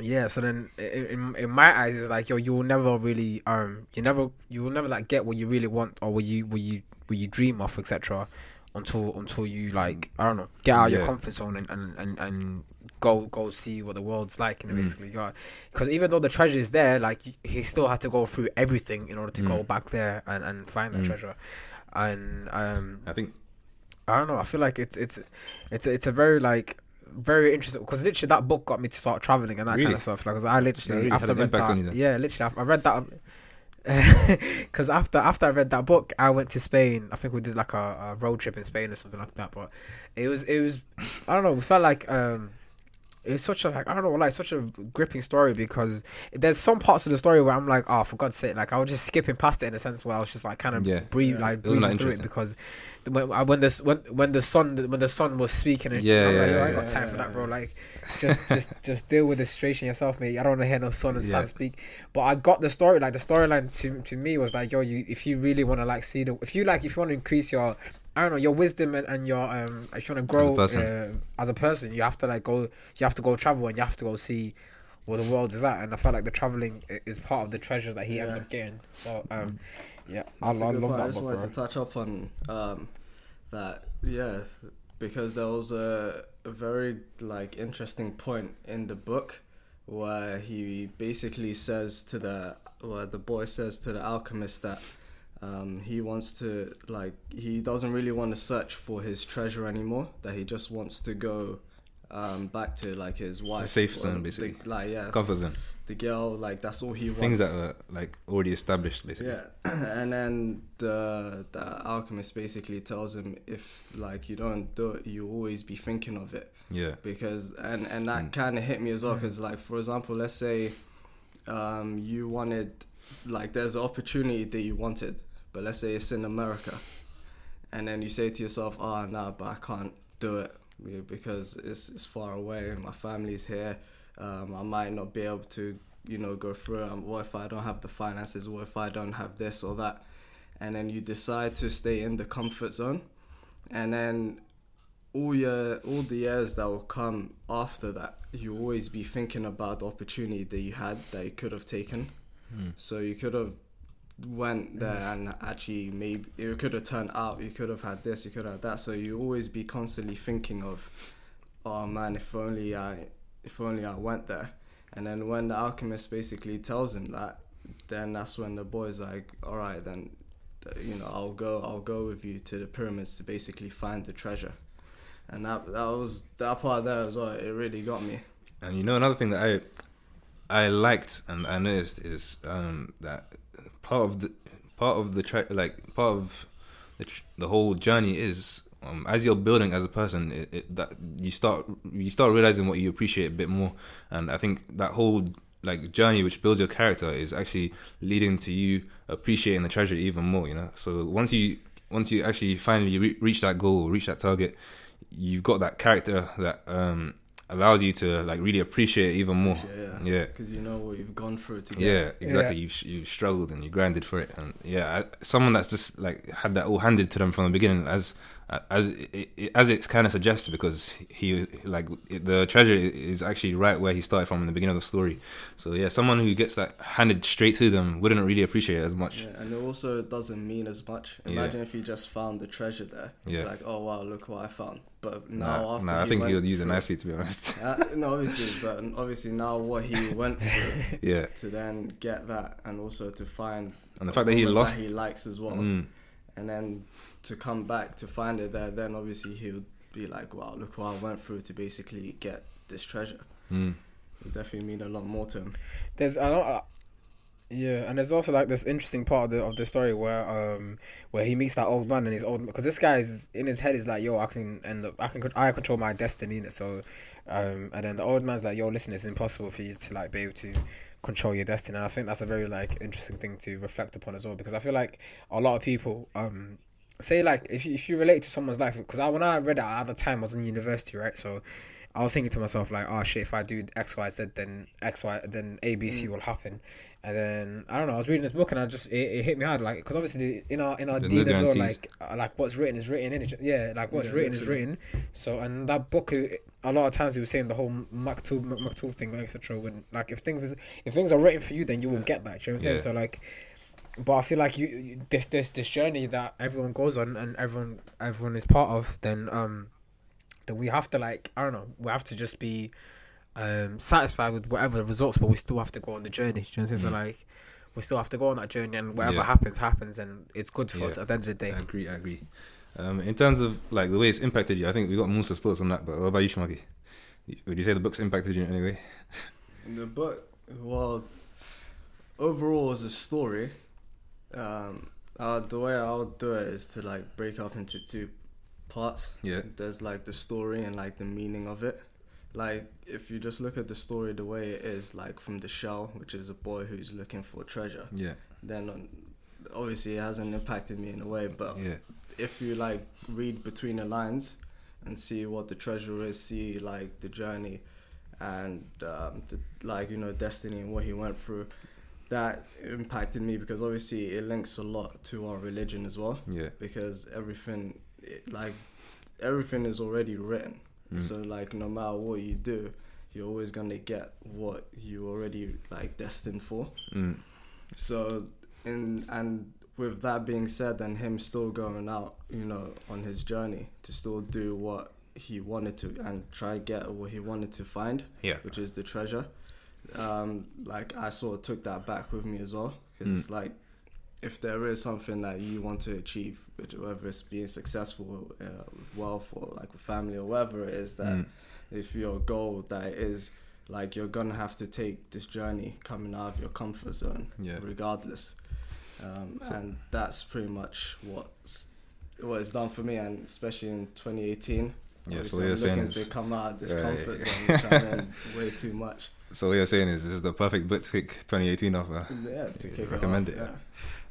Speaker 6: Yeah. So then, in in my eyes, it's like yo, you will never really um, you never you will never like get what you really want or what you what you what you dream of, etc. Until until you like I don't know get out of your comfort zone and, and, and, and go go see what the world's like and
Speaker 5: Mm.
Speaker 6: basically because even though the treasure is there like he still had to go through everything in order to go
Speaker 5: Mm.
Speaker 6: back there and, and find the
Speaker 5: Mm.
Speaker 6: treasure and um
Speaker 5: I think
Speaker 6: I don't know I feel like it's it's it's a- it's a very like very interesting because literally that book got me to start traveling and that kind of stuff like 'cause I literally
Speaker 5: really
Speaker 6: after read that
Speaker 5: on you then?
Speaker 6: yeah literally I read that because after after I read that book, I went to Spain. I think we did like a, a road trip in Spain or something like that. But it was it was I don't know. We felt like um, it was such a like I don't know like such a gripping story because there's some parts of the story where I'm like oh for God's sake like I was just skipping past it in a sense where I was just like kind of
Speaker 5: Yeah.
Speaker 6: breathe like breathing through it because when I- when this when when the sun when the sun was speaking and
Speaker 5: Yeah,
Speaker 6: I'm like,
Speaker 5: yeah,
Speaker 6: "Yo, I ain't
Speaker 5: yeah,
Speaker 6: got time
Speaker 1: yeah,
Speaker 6: for that bro like just just just deal with the situation yourself mate I don't want to hear no sun and
Speaker 5: Yeah.
Speaker 6: sun speak but I got the story like the storyline to to me was like yo you if you really want to like see the if you like if you want to increase your I don't know your wisdom and, and your um if you want to grow
Speaker 5: person.
Speaker 6: uh, as a person you have to like go you have to go travel and you have to go see where the world is at and I felt like the traveling is part of the treasure that he ends up getting so um yeah I, I
Speaker 1: That's a good
Speaker 6: love
Speaker 1: point. I just
Speaker 6: book
Speaker 1: wanted
Speaker 6: bro.
Speaker 1: to touch up on um, that. Yeah, because there was a, a very like interesting point in the book where he basically says to the where the boy says to the alchemist that um, he wants to like he doesn't really want to search for his treasure anymore. That he just wants to go um, back to like his wife,
Speaker 5: safe
Speaker 1: or
Speaker 5: zone,
Speaker 1: the-
Speaker 5: basically.
Speaker 1: like yeah,
Speaker 5: comfort zone,
Speaker 1: the girl. Like that's all he
Speaker 5: things
Speaker 1: wants.
Speaker 5: Things that are like already established, basically.
Speaker 1: Yeah, and then the the alchemist basically tells him if like you don't do it, you always be thinking of it
Speaker 5: Yeah.
Speaker 1: because and and that
Speaker 5: Mm.
Speaker 1: kind of hit me as well because like for example, let's say um you wanted like there's an opportunity that you wanted, but let's say it's in America, and then you say to yourself, oh nah, but I can't do it because it's it's far away. My family's here. Um, I might not be able to, you know, go through it. Um, what if I don't have the finances? What if I don't have this or that? And then you decide to stay in the comfort zone, and then all your all the years that will come after that, you always be thinking about the opportunity that you had that you could have taken. So you could have went there and actually maybe it could have turned out. You could have had this. You could have had that. So you always be constantly thinking of, oh man, if only I, if only I went there. And then when the alchemist basically tells him that, then that's when the boy's like, all right, then, uh, you know, I'll go, I'll go with you to the pyramids to basically find the treasure. And that that was that part there as well. It really got me.
Speaker 5: And you know another thing that I I liked and I noticed is um, that part of the part of the track, like part of the tr- the whole journey is um, as you're building as a person, it, it, that you start you start realizing what you appreciate a bit more, and I think that whole like journey which builds your character is actually leading to you appreciating the treasure even more. You know, so once you once you actually finally re- reach that goal, reach that target, you've got that character that um, allows you to like really appreciate it even more.
Speaker 1: Yeah,
Speaker 5: Yeah.
Speaker 1: Because you know what you've gone through to get.
Speaker 5: Yeah, exactly.
Speaker 6: Yeah.
Speaker 5: You've you've struggled and you grinded for it, and yeah, I- someone that's just like had that all handed to them from the beginning, as as as it's kind of suggested, because he like the treasure is actually right where he started from in the beginning of the story. So yeah, someone who gets that handed straight to them wouldn't really appreciate it as much.
Speaker 1: Yeah, and it also doesn't mean as much.
Speaker 5: Yeah.
Speaker 1: Imagine if he just found the treasure there.
Speaker 5: Yeah.
Speaker 1: Like, oh wow, look what I found. But now
Speaker 5: Nah,
Speaker 1: after
Speaker 5: nah, I think he would use it nicely, to be honest.
Speaker 1: Uh, no, obviously, but obviously now what he went through
Speaker 5: yeah,
Speaker 1: to then get that, and also to find
Speaker 5: and the fact that he lost.
Speaker 1: he likes as well,
Speaker 5: Mm,
Speaker 1: and then to come back to find it there, then obviously he would be like, wow, look what I went through to basically get this treasure.
Speaker 5: mm,
Speaker 1: It definitely mean a lot more to him.
Speaker 6: There's a lot. Of, yeah, and there's also like this interesting part of the of the story where um where he meets that old man and his old because this guy is in his head is like yo I can end up I can I control my destiny so um and then the old man's like yo listen it's impossible for you to like be able to control your destiny and I think that's a very like interesting thing to reflect upon as well because I feel like a lot of people um say like if you, if you relate to someone's life because I when I read it at the time I was in university right? So I was thinking to myself like oh shit if I do X Y Z then X Y then A B C will happen and then I don't know I was reading this book and I just it, it hit me hard like because obviously in our in our
Speaker 5: There's no
Speaker 6: deen as well like uh, like what's written is written in it yeah like what's
Speaker 1: Yeah,
Speaker 6: written is written. So and that book uh, a lot of times he was saying the whole maktub maktub thing etc when like if things is if things are written for you then you will get that you know what I'm saying?
Speaker 5: Yeah.
Speaker 6: so like but I feel like you, you this this this journey that everyone goes on and everyone everyone is part of, then um, that we have to like I don't know, we have to just be um satisfied with whatever the results, but we still have to go on the journey. Do you know what I'm saying? So
Speaker 5: Mm.
Speaker 6: like we still have to go on that journey, and whatever
Speaker 5: Yeah.
Speaker 6: happens happens, and it's good for
Speaker 5: Yeah.
Speaker 6: us at the end of the day.
Speaker 5: I agree. I agree. Um, in terms of like the way it's impacted you, I think we got Mussa's thoughts on that. But what about you, Sharmarke? Would you say the book's impacted you in any way?
Speaker 1: In the book, well, overall as a story, um, uh, the way I'll do it is to like break up into two parts.
Speaker 5: Yeah.
Speaker 1: There's like the story and like the meaning of it. Like if you just look at the story the way it is, like from the shell, which is a boy who's looking for treasure,
Speaker 5: Yeah.
Speaker 1: then um, obviously it hasn't impacted me in a way. But
Speaker 5: Yeah.
Speaker 1: if you like read between the lines and see what the treasure is, see like the journey and um, the, like you know destiny and what he went through, that impacted me because obviously it links a lot to our religion as well
Speaker 5: Yeah.
Speaker 1: because everything it, like everything is already written.
Speaker 5: Mm.
Speaker 1: So like no matter what you do, you're always gonna get what you already like destined for.
Speaker 5: Mm.
Speaker 1: So, and and with that being said, and him still going out, you know, on his journey to still do what he wanted to and try get what he wanted to find,
Speaker 5: Yeah.
Speaker 1: which is the treasure. Um, like I sort of took that back with me as well, because
Speaker 5: Mm.
Speaker 1: like if there is something that you want to achieve, whether it's being successful, uh, with wealth or like with family or whatever it is that
Speaker 5: Mm.
Speaker 1: if your goal that is like you're gonna have to take this journey coming out of your comfort zone
Speaker 5: Yeah.
Speaker 1: regardless um,
Speaker 5: So-
Speaker 1: and that's pretty much what's what it's done for me and especially in 2018
Speaker 5: Yeah. So what you're saying is,
Speaker 1: to come out of this
Speaker 5: Right.
Speaker 1: comfort zone way too much
Speaker 5: so what you're saying is, this is the perfect book to kick 2018 off. Uh.
Speaker 1: yeah to kick
Speaker 5: Recommend
Speaker 1: it,
Speaker 5: it,
Speaker 1: off,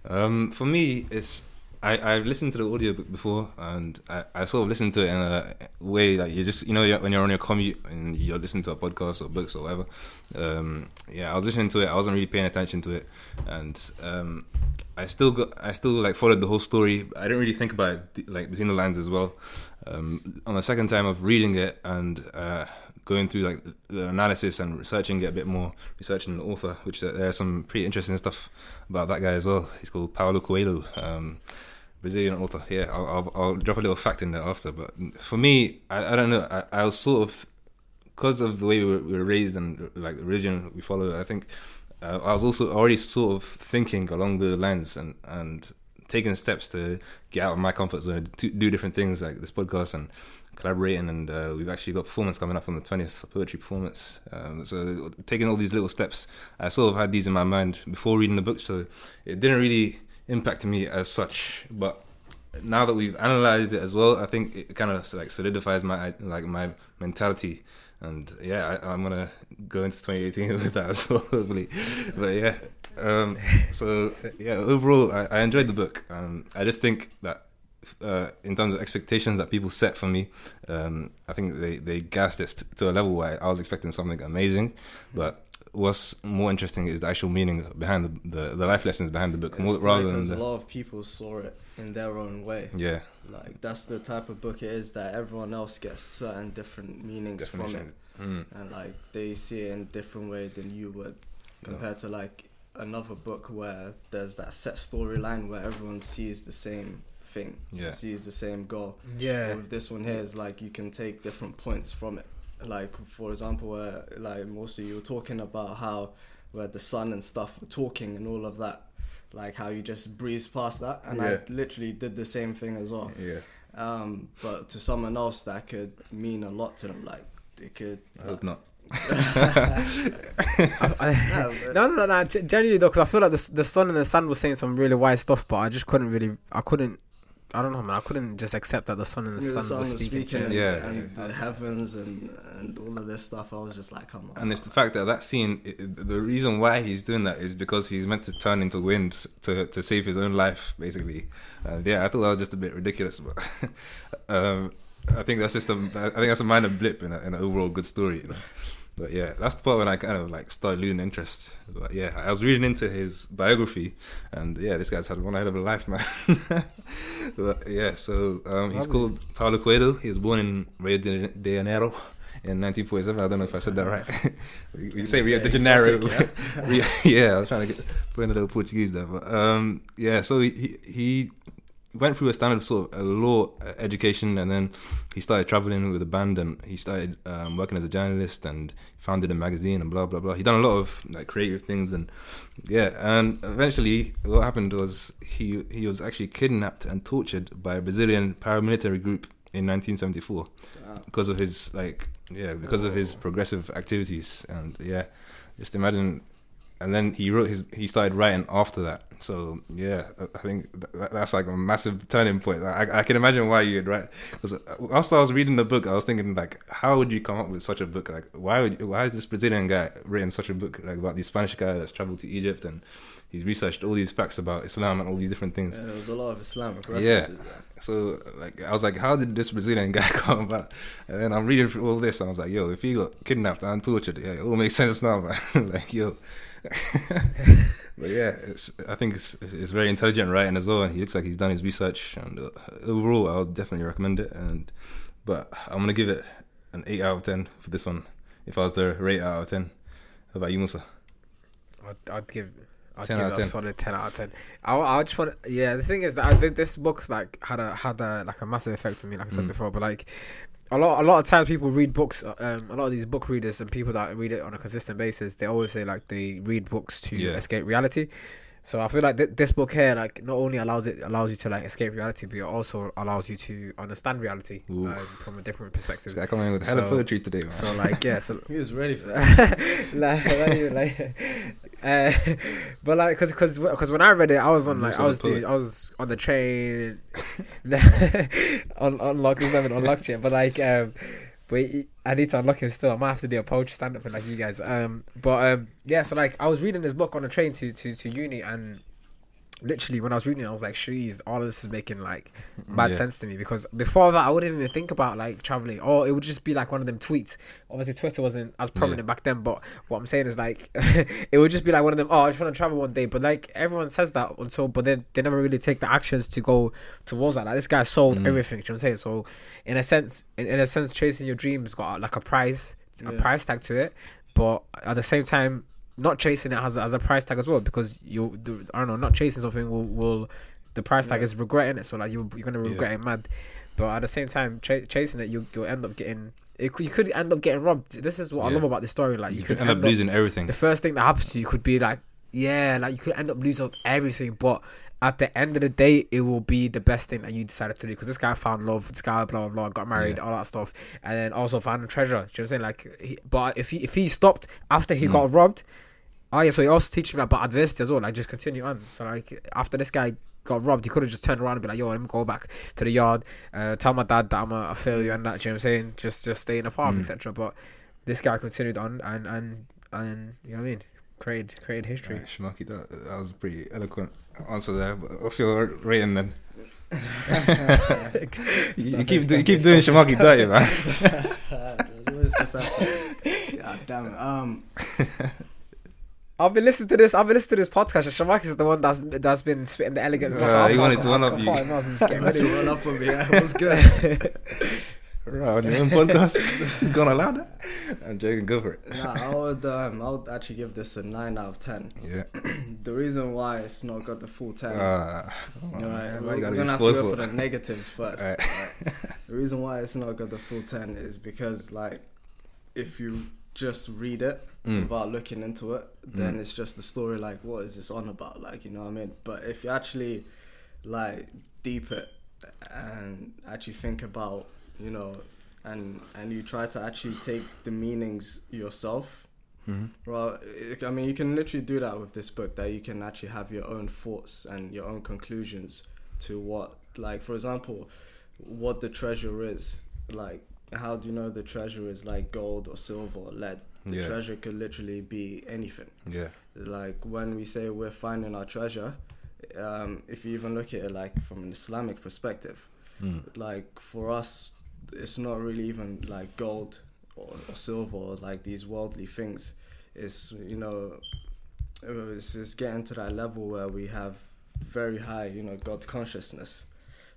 Speaker 5: Um, for me, it's I I've listened to the audiobook before, and I, I sort of listened to it in a way like you just you know you're- when you're on your commute and you're listening to a podcast or books or whatever. Um, yeah, I was listening to it. I wasn't really paying attention to it, and um, I still got I still like followed the whole story. I didn't really think about it like between the lines as well. Um, on the second time of reading it and uh, going through like the analysis and researching it a bit more, researching the author, which uh, there's some pretty interesting stuff about that guy as well. He's called Paulo Coelho, um, Brazilian author. Yeah, I'll, I'll, I'll drop a little fact in there after. But for me, I, I don't know. I, I was sort of because of the way we were, we were raised and like the religion we follow. I think uh, I was also already sort of thinking along the lines and and taking steps to get out of my comfort zone, to do different things like this podcast and collaborating. And uh, we've actually got performance coming up on the twentieth, poetry performance. Um, so taking all these little steps, I sort of had these in my mind before reading the book, so it didn't really impact me as such, but now that we've analyzed it as well, I think it kind of like solidifies my like my mentality. And yeah, I, am gonna go into 2018 with that as well, hopefully. But yeah, um, so yeah, overall, I, I enjoyed the book. Um, I just think that uh, in terms of expectations that people set for me, um, I think they they gassed it to a level where I was expecting something amazing, but what's more interesting is the actual meaning behind the the, the life lessons behind the book, more, rather than
Speaker 1: the, a lot of people saw it in their own way.
Speaker 5: Yeah,
Speaker 1: like that's the type of book it is that everyone else gets certain different meanings from it, mm. and like they see it in a different way than you would, compared to like another book where there's that set storyline where everyone sees the same thing, yeah, sees the same goal.
Speaker 6: Yeah,
Speaker 1: but with this one here is like you can take different points from it. Like for example where like mostly you were talking about how where the sun and stuff were talking and all of that. Like how you just breeze past that. And yeah. i literally did the same thing as well.
Speaker 5: Yeah.
Speaker 1: Um but to someone else that could mean a lot to them. Like it could
Speaker 5: i hope not.
Speaker 6: I, no, no, no, no. Genuinely though, because I feel like the the sun and the sun was saying some really wise stuff, but I just couldn't really, I couldn't I don't know, man. I couldn't just accept that the sun and the, yeah, sun, were speaking. speaking
Speaker 1: and, yeah, and the heavens and and all of this stuff. I was just like, come on.
Speaker 5: And it's the fact that that scene, it, the reason why he's doing that is because he's meant to turn into wind to to save his own life, basically. And yeah, I thought that was just a bit ridiculous, but um, I think that's just a I think that's a minor blip in, a, in an overall good story. You know? But yeah, that's the part when I kind of like started losing interest. But yeah, I was reading into his biography, and yeah, this guy's had one hell of a life, man. but yeah, so um, he's called Paulo Coelho. He was born in Rio de Janeiro in 1947. I don't know if I said that right. you say Rio de Janeiro. yeah. yeah, I was trying to get put in a little Portuguese there, but um, yeah. So he he went through a standard sort of a law education, and then he started traveling with a band, and he started um, working as a journalist, and founded a magazine, and blah blah blah. He done a lot of like creative things, and yeah, and eventually what happened was he he was actually kidnapped and tortured by a Brazilian paramilitary group in 1974 because of his like yeah because of his progressive activities, and yeah, just imagine. And then he wrote his he started writing after that so yeah i think that's like a massive turning point. I, I can imagine why you'd write because uh, after i was reading the book i was thinking like how would you come up with such a book? Like why would why is this brazilian guy written such a book like about this spanish guy that's traveled to egypt and he's researched all these facts about islam and all these different things?
Speaker 1: Yeah, there was a lot of islamic references
Speaker 5: yeah. So like i was like how did this brazilian guy come about? And then i'm reading through all this and i was like yo if he got kidnapped and tortured yeah it all makes sense now man. Like yo but yeah, it's, I think it's, it's very intelligent writing as well, and he looks like he's done his research. And uh, overall, I'll definitely recommend it. And but I'm gonna give it an eight out of ten for this one. If I was to rate out of ten, how about you, Mussa?
Speaker 6: I'd, I'd give. I'd give it a solid ten out of ten. I, I just want, yeah. The thing is that I think this book's like had a had a like a massive effect on me, like I said mm. before. But like, a lot a lot of times people read books um, a lot of these book readers and people that read it on a consistent basis they always say like they read books to yeah. escape reality so I feel like th- this book here, like, not only allows it allows you to like escape reality, but it also allows you to understand reality um, from a different perspective.
Speaker 5: This guy coming with a so, hell of poetry today, man.
Speaker 6: So like, yeah, so
Speaker 1: he was ready for that.
Speaker 6: like, like, uh, but like, cause, cause, cause when I read it, I was on like, I was, dude, I was on the train, on unlocked, on unlocked yet, but like, um, but I need to unlock him still. I might have to do a poetry stand up for like you guys. Um, but um, yeah. So like, I was reading this book on the train to to to uni, and literally when I was reading, it, I was like, "She's all this is making like mad yeah. sense to me." Because before that, I wouldn't even think about like traveling, or it would just be like one of them tweets. Obviously, Twitter wasn't as prominent yeah. back then, but what I'm saying is like, it would just be like one of them. Oh, I just want to travel one day, but like everyone says that until, but then they never really take the actions to go towards that. Like this guy sold mm. everything. You know what I'm saying? So in a sense, in, in a sense, chasing your dreams got like a price, a price tag to it, but at the same time not chasing it has as a price tag as well because you I don't know not chasing something will will the price tag yeah. is regretting it so like you you're gonna regret yeah. it mad but at the same time ch- chasing it you you'll end up getting it, you could end up getting robbed this is what yeah. I love about this story like
Speaker 5: you, you could end, end, up losing everything
Speaker 6: the first thing that happens to you could be like yeah like you could end up losing everything but at the end of the day, it will be the best thing that you decided to do because this guy found love, this guy blah blah blah, got married,
Speaker 5: Yeah.
Speaker 6: all that stuff, and then also found a treasure. Do you know what I'm saying? Like, he, but if he if he stopped after
Speaker 5: Mm.
Speaker 6: he got robbed, oh yeah, so he also teaches me about adversity as well. Like, just continue on. So like after this guy got robbed, he could have just turned around and be like, yo, let me go back to the yard, uh, tell my dad that I'm a, a failure and that. Do you know what I'm saying? Just just stay in the farm,
Speaker 5: Mm.
Speaker 6: etc. But this guy continued on and and and you know what I mean. Created created history.
Speaker 5: Right, Sharmarke, that, that was a pretty eloquent answer there. But what's your rating then? you, you keep do- you keep doing Sharmarke dirty, man.
Speaker 1: Always just God damn it. Um,
Speaker 6: I've been listening to this. I've been listening to this podcast. and Shamakis is the one that's that's been spitting the elegance.
Speaker 5: Uh, he wanted to one up you.
Speaker 6: Getting
Speaker 1: let's
Speaker 6: ready.
Speaker 1: run up on me. Yeah, it was good.
Speaker 5: right, on your own podcast, you gonna allow that? I'm joking. Go for it.
Speaker 1: nah, I would um, I would actually give this a nine out of ten.
Speaker 5: Yeah.
Speaker 1: The reason why it's not got the full ten.
Speaker 5: Uh,
Speaker 1: you know,
Speaker 5: why
Speaker 1: we're, we're gonna have to go for
Speaker 5: for
Speaker 1: the negatives first.
Speaker 5: Alright.
Speaker 1: right? The reason why it's not got the full ten is because like if you just read it
Speaker 5: Mm.
Speaker 1: without looking into it, then it's just the story like what is this on about? Like you know what I mean? But if you actually like deep it and actually think about you know and and you try to actually take the meanings yourself well i mean you can literally do that with this book that you can actually have your own thoughts and your own conclusions to what like for example what the treasure is like how do you know the treasure is like gold or silver or lead the
Speaker 5: Yeah.
Speaker 1: treasure could literally be anything
Speaker 5: Yeah.
Speaker 1: like when we say we're finding our treasure um, if you even look at it like from an islamic perspective
Speaker 5: Mm.
Speaker 1: like for us it's not really even like gold or, or silver or like these worldly things it's you know it's just getting to that level where we have very high you know god consciousness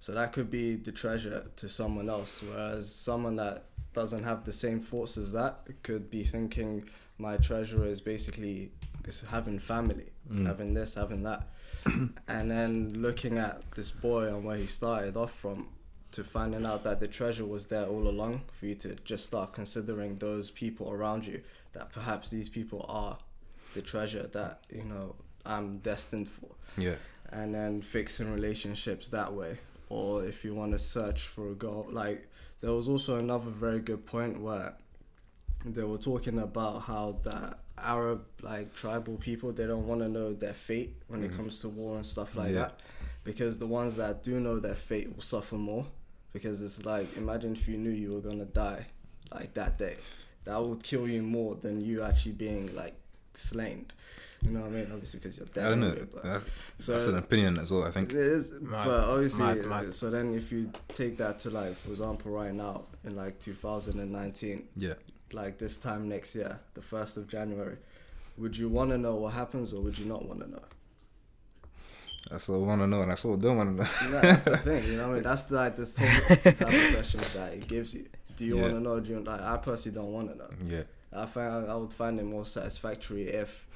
Speaker 1: so that could be the treasure to someone else whereas someone that doesn't have the same thoughts as that could be thinking my treasure is basically having family
Speaker 5: Mm.
Speaker 1: having this having that and then looking at this boy and where he started off from to finding out that the treasure was there all along for you to just start considering those people around you that perhaps these people are the treasure that you know I'm destined for
Speaker 5: Yeah.
Speaker 1: and then fixing relationships that way or if you want to search for a goal like there was also another very good point where they were talking about how that arab like tribal people they don't want to know their fate when it mm. comes to war and stuff like
Speaker 5: Yeah.
Speaker 1: that. Because the ones that do know their fate will suffer more. Because it's like imagine if you knew you were gonna die like that day. That would kill you more than you actually being like slain you know what i mean obviously because you're dead
Speaker 5: I don't know.
Speaker 1: anyway, but-
Speaker 5: That-
Speaker 1: so
Speaker 5: that's an opinion as well. I think.
Speaker 1: it is,
Speaker 6: Mad,
Speaker 1: but obviously,
Speaker 6: mad, mad.
Speaker 1: so then if you take that to like, for example, right now in like 2019,
Speaker 5: Yeah.
Speaker 1: like this time next year, the first of January, would you want to know what happens or would you not want to know?
Speaker 5: That's what I want to know, and that's what I don't want to know.
Speaker 1: Yeah, that's the thing, you know. what I mean, that's like the type of type of questions that it gives you. Do you
Speaker 5: Yeah.
Speaker 1: want to know? Do you like? I personally don't want to know.
Speaker 5: yeah.
Speaker 1: I find I would find it more satisfactory if,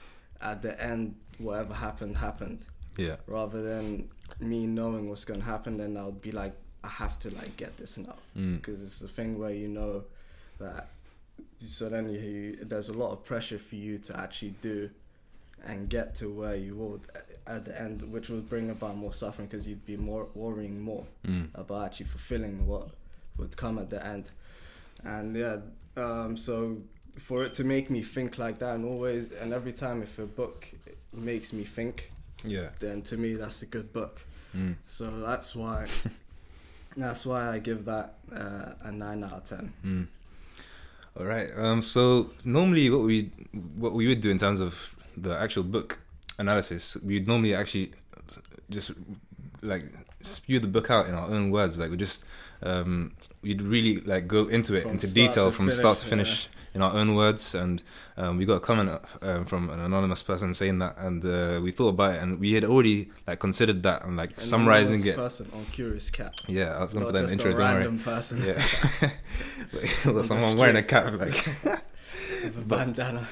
Speaker 1: at the end, whatever happened happened.
Speaker 5: Yeah.
Speaker 1: rather than me knowing what's going to happen then i would be like i have to like get this now
Speaker 5: Mm.
Speaker 1: because it's a thing where you know that so then you, you there's a lot of pressure for you to actually do and get to where you would at the end which would bring about more suffering because you'd be more worrying more
Speaker 5: Mm.
Speaker 1: about actually fulfilling what would come at the end and yeah um, so for it to make me think like that and always and every time if a book makes me think
Speaker 5: Yeah.
Speaker 1: then to me that's a good book.
Speaker 5: Mm.
Speaker 1: So that's why that's why I give that uh, a nine out of ten.
Speaker 5: Mm. All right. Um. So normally, what we what we would do in terms of the actual book analysis, we'd normally actually just like spew the book out in our own words. Like we just um, we'd really like go into it
Speaker 1: From
Speaker 5: into detail from
Speaker 1: finish,
Speaker 5: start to
Speaker 1: yeah.
Speaker 5: finish in our own words. And um, we got a comment um, from an anonymous person saying that, and uh, we thought about it, and we had already like considered that and like
Speaker 1: An
Speaker 5: summarizing it.
Speaker 1: person on Curious Cat.
Speaker 5: Yeah, I was going for that intro.
Speaker 1: a
Speaker 5: Don't worry.
Speaker 1: random person
Speaker 5: Yeah. Like, someone wearing a cap, like.
Speaker 1: with a bandana.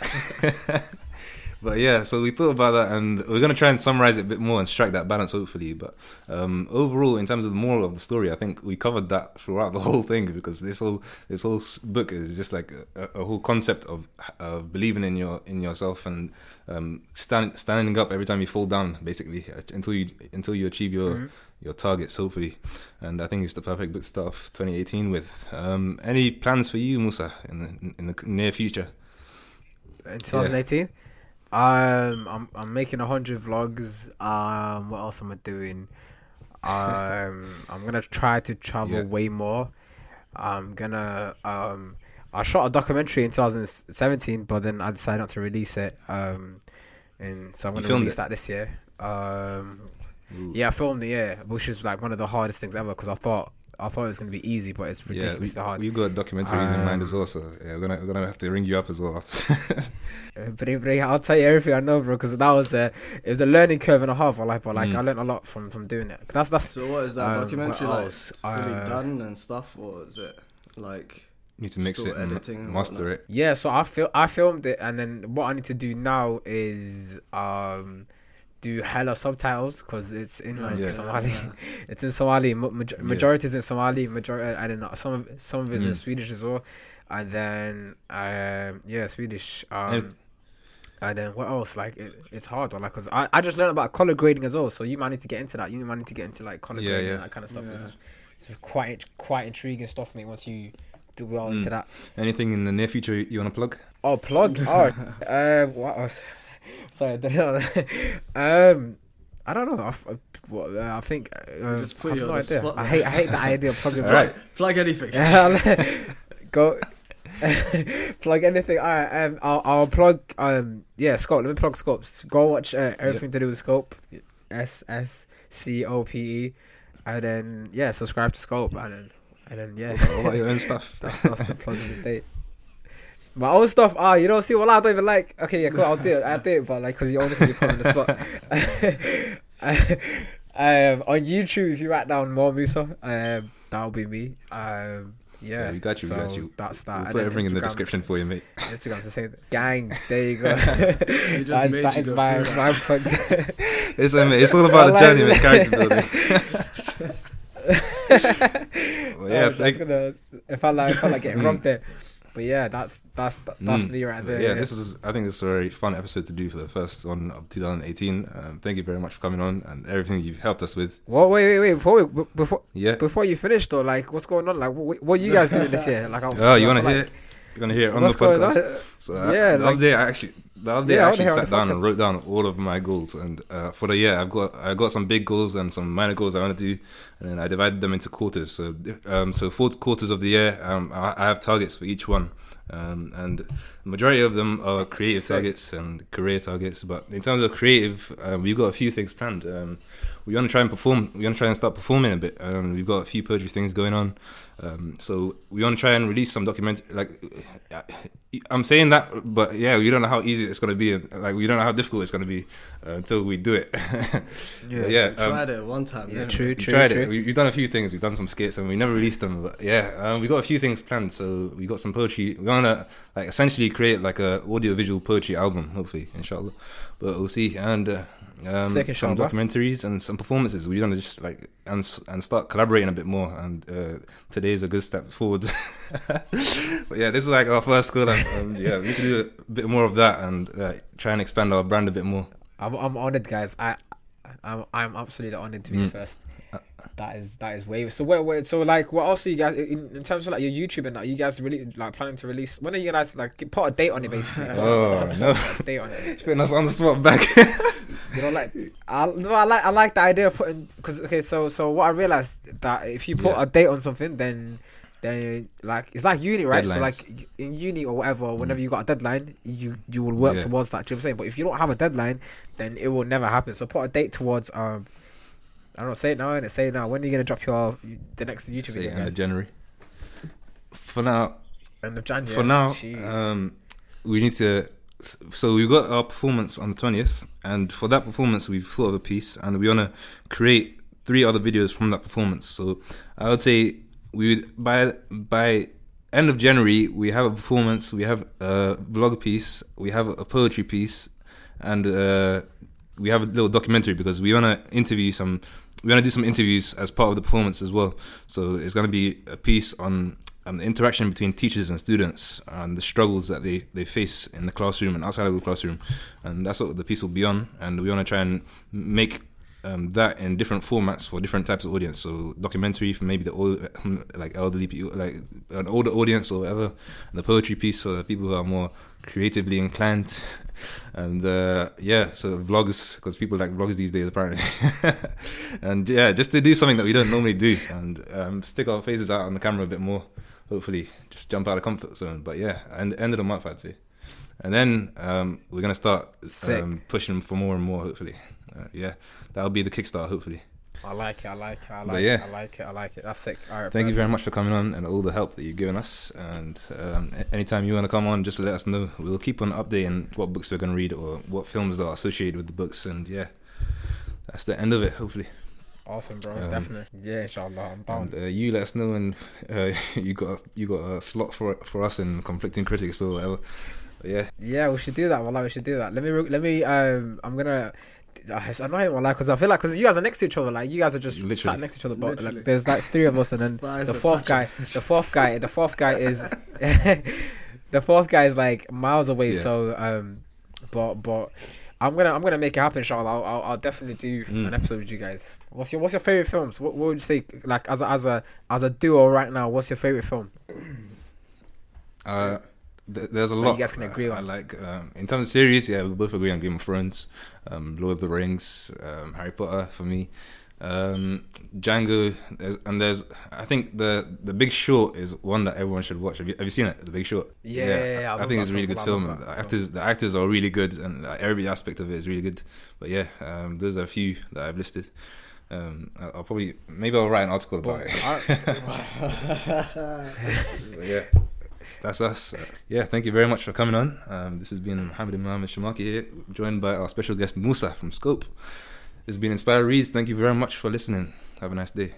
Speaker 5: But yeah, so we thought about that, and we're gonna try and summarize it a bit more and strike that balance, hopefully. But um, overall, in terms of the moral of the story, I think we covered that throughout the whole thing because this whole this whole book is just like a, a whole concept of uh, believing in your in yourself and um, stand, standing up every time you fall down, basically uh, until you until you achieve your your targets, hopefully. And I think it's the perfect book to start off 2018 with. Um, any plans for you, Mussa, in the in the near future?
Speaker 6: in 2018. Um, I'm I'm making a hundred vlogs. Um, what else am I doing? Um, I'm gonna try to travel
Speaker 5: Yeah.
Speaker 6: way more. I'm gonna um, I shot a documentary in 2017, but then I decided not to release it. Um, and so I'm gonna release
Speaker 5: it?
Speaker 6: that this year. Um,
Speaker 5: Ooh.
Speaker 6: yeah, I filmed it. Yeah, which is like one of the hardest things ever because I thought I thought it was gonna be easy, but it's
Speaker 5: Yeah, we,
Speaker 6: ridiculously hard.
Speaker 5: we've got documentaries in mind as
Speaker 6: Um,
Speaker 5: well, so yeah, we're gonna we're gonna have to ring you up as well. after.
Speaker 6: But, but I'll tell you everything I know, bro, because that was a it was a learning curve and a half. I like, but like
Speaker 5: Mm.
Speaker 6: I learned a lot from from doing it. That's that's
Speaker 1: So what is that
Speaker 6: Um,
Speaker 1: documentary
Speaker 6: what
Speaker 1: like?
Speaker 6: else?
Speaker 1: Fully
Speaker 6: Uh,
Speaker 1: done and stuff, or is it like?
Speaker 5: Need to mix
Speaker 1: Still
Speaker 5: it and
Speaker 1: editing
Speaker 5: master it.
Speaker 6: yeah. So I fil- I filmed it, and then what I need to do now is um do hella subtitles because it's in like
Speaker 5: Yeah.
Speaker 6: Somali.
Speaker 1: Yeah.
Speaker 6: it's in Somali. Ma- maj-
Speaker 5: Yeah.
Speaker 6: Majority is in Somali. Majority, and then some of some of it's in
Speaker 5: Mm.
Speaker 6: Swedish as well. And then um yeah, Swedish. Um,
Speaker 5: And-
Speaker 6: And then what else? Like it, it's hard, one, like because I, I just learned about color grading as well. So you might need to get into that. You might need to get into like color
Speaker 5: Yeah,
Speaker 6: grading
Speaker 5: yeah.
Speaker 6: and that kind of stuff.
Speaker 1: Yeah.
Speaker 6: It's, it's quite quite intriguing stuff, mate. Once you do well into
Speaker 5: Mm.
Speaker 6: that.
Speaker 5: Anything in the near future you want to plug?
Speaker 6: Oh, plug. Oh, uh, what else? Sorry, I don't know. um, I don't know. I, f- what, uh, I think. Uh,
Speaker 1: just put
Speaker 6: I
Speaker 1: you on
Speaker 6: no
Speaker 1: the spot
Speaker 6: I hate. I hate the idea of plugging.
Speaker 5: All right.
Speaker 1: Plug anything.
Speaker 6: Go. plug anything. Alright, um, I'll, I'll plug. Um, yeah, Scope. Let me plug Scopes. Go watch uh, everything to do with Scope. S S C O P E, and then yeah, subscribe to Scope, and then and then yeah.
Speaker 5: What about your own stuff?
Speaker 6: That's, that's the plug of the day. My own stuff, ah, you know, see, well, I don't even like. Okay, yeah, cool, I'll do it. I'll do it, but like, because you only you put on the spot. um, on YouTube, if you write down more Mussa, um, that'll be me. Um, yeah,
Speaker 5: Yeah, we got you, we got you.
Speaker 6: That's that.
Speaker 5: We'll put
Speaker 6: then
Speaker 5: everything in the description for you, mate.
Speaker 6: Instagram to say gang. There you go.
Speaker 1: just
Speaker 6: That's-
Speaker 1: made
Speaker 6: that
Speaker 1: you
Speaker 6: is
Speaker 1: go
Speaker 6: my my plug.
Speaker 5: It's, um, it's all about the journey,
Speaker 6: like
Speaker 5: mate. Character building. well, yeah,
Speaker 6: Oh,
Speaker 5: thank,
Speaker 6: that's gonna, if I like, if I like getting robbed there. But yeah, that's that's that's
Speaker 5: Mm.
Speaker 6: me right there.
Speaker 5: Yeah, this was. I think this is a very fun episode to do for the first one of 2018. Um, thank you very much for coming on and everything you've helped us with.
Speaker 6: Well, wait, wait, wait. Before we, before
Speaker 5: Yeah.
Speaker 6: before you finish though, like what's going on? Like what, what you guys doing this year? Like, I'm,
Speaker 5: Oh, you want to
Speaker 6: like,
Speaker 5: hear? You want to hear it on the podcast?
Speaker 6: on?
Speaker 5: So uh,
Speaker 6: Yeah,
Speaker 5: the
Speaker 6: like-
Speaker 5: other day I actually the other day
Speaker 6: Yeah, I
Speaker 5: I actually sat down and wrote down all of my goals and uh, for the year I've got I got some big goals and some minor goals I want to do and then I divided them into quarters. So um, so four quarters of the year um, I, I have targets for each one. Um, and the majority of them are creative targets and career targets. But in terms of creative, um, we've got a few things planned. Um, we want to try and perform. We want to try and start performing a bit. Um, we've got a few poetry things going on. Um, so we want to try and release some document. Like uh, I'm saying that, but yeah, we don't know how easy it's going to be. Like we don't know how difficult it's going to be uh, until we do it.
Speaker 6: Yeah.
Speaker 5: Yeah.
Speaker 1: We
Speaker 5: um,
Speaker 1: tried it one time.
Speaker 6: Yeah,
Speaker 1: didn't
Speaker 6: true,
Speaker 5: we
Speaker 6: true,
Speaker 5: tried
Speaker 6: true.
Speaker 5: it. We, we've done a few things. We've done some skits and we never released them. But yeah, um, we got a few things planned. So we got some poetry. We want to like essentially create like a audio visual poetry album, hopefully, inshallah. But we'll see. And uh, um,
Speaker 6: Sick,
Speaker 5: some documentaries and some performances. We want to just like and and start collaborating a bit more. And uh, today is a good step forward. but yeah, this is like our first goal. And, and yeah, we need to do a bit more of that and uh, try and expand our brand a bit more.
Speaker 6: I'm I'm honored, guys. I I'm I'm absolutely honored to be
Speaker 5: Mm.
Speaker 6: the first. That is that is way so. Wait, wait. So like, what else are you guys in, in terms of like your YouTube and that? You guys really like planning to release? When are you guys like put a date on it basically?
Speaker 5: Oh no.
Speaker 6: Date on it.
Speaker 5: Putting us on the spot back.
Speaker 6: You know, like I no, I like I like the idea of putting because okay, so so what I realized that if you put
Speaker 5: Yeah.
Speaker 6: a date on something, then then like it's like uni, right? So like in uni or whatever, whenever you got a deadline, you you will work
Speaker 5: Yeah.
Speaker 6: towards that. Do you know what I'm saying? But if you don't have a deadline, then it will never happen. So put a date towards um. I don't know. Say it now, and say it now. When are you gonna drop your the next YouTube
Speaker 5: Say
Speaker 6: video?
Speaker 5: end
Speaker 6: Guys?
Speaker 5: of January. For now,
Speaker 6: End of January.
Speaker 5: for now, um, we need to. So we've got our performance on the twentieth, and for that performance, we've thought of a piece, and we want to create three other videos from that performance. So I would say we would by by end of January we have a performance, we have a vlog piece, we have a poetry piece, and uh, we have a little documentary because we want to interview some. We want to do some interviews as part of the performance as well. So it's going to be a piece on um, the interaction between teachers and students and the struggles that they, they face in the classroom and outside of the classroom. And that's what the piece will be on. And we want to try and make um, that in different formats for different types of audience. So documentary for maybe the old, like elderly people, like an older audience or whatever. And the poetry piece for the people who are more creatively inclined. And uh, yeah, so vlogs because people like vlogs these days apparently. and yeah, just to do something that we don't normally do and um, stick our faces out on the camera a bit more. Hopefully, just jump out of comfort zone. But yeah, and end of the month I'd say. And then um, we're gonna start um, pushing for more and more. Hopefully, uh, yeah, that'll be the kickstart. Hopefully.
Speaker 6: I like it. I like it. I like yeah. it. I like it. I like it. That's sick.
Speaker 5: All right. Thank you very much for coming on and all the help that you've given us. And um, anytime you want to come on, just let us know. We'll keep on updating what books we're going to read or what films are associated with the books. And yeah, that's the end of it. Hopefully.
Speaker 6: Awesome, bro. Um, Definitely. Yeah, inshallah. I'm down.
Speaker 5: And, uh, you let us know when uh, you got you got a slot for for us in conflicting critics or whatever. But yeah.
Speaker 6: Yeah, we should do that. Well, we should do that. Let me let me. Um, I'm gonna uh, it's annoying, like, because I feel like because you guys are next to each other, like you guys are just Literally. sat next to each other. But like, there's like three of us, and then the fourth guy, the fourth guy, the fourth guy is, the fourth guy is like miles away. Yeah. So, um, but but I'm gonna I'm gonna make it happen, inshallah. I'll, I'll, I'll definitely do mm. an episode with you guys. What's your What's your favorite films? What, what would you say, like as a, as a as a duo right now? What's your favorite film?
Speaker 5: Uh, there's a lot.
Speaker 6: You guys can agree
Speaker 5: on. I like um, in terms of series. Yeah, we both agree on Game of Thrones, um, Lord of the Rings, um, Harry Potter for me, um, Django, there's, and there's. I think the the Big Short is one that everyone should watch. Have you, have you seen it? The Big Short.
Speaker 6: Yeah, yeah, yeah, yeah
Speaker 5: I, I think it's a really good film. The actors, the actors are really good, and every aspect of it is really good. But yeah, um, those are a few that I've listed. Um, I'll probably maybe I'll write an article about it. yeah that's us. Uh, yeah, thank you very much for coming on. Um, this has been Mohammed Mohammed Sharmarke here, joined by our special guest Mussa from Scope. Has been Inspyre Reads. Thank you very much for listening. Have a nice day.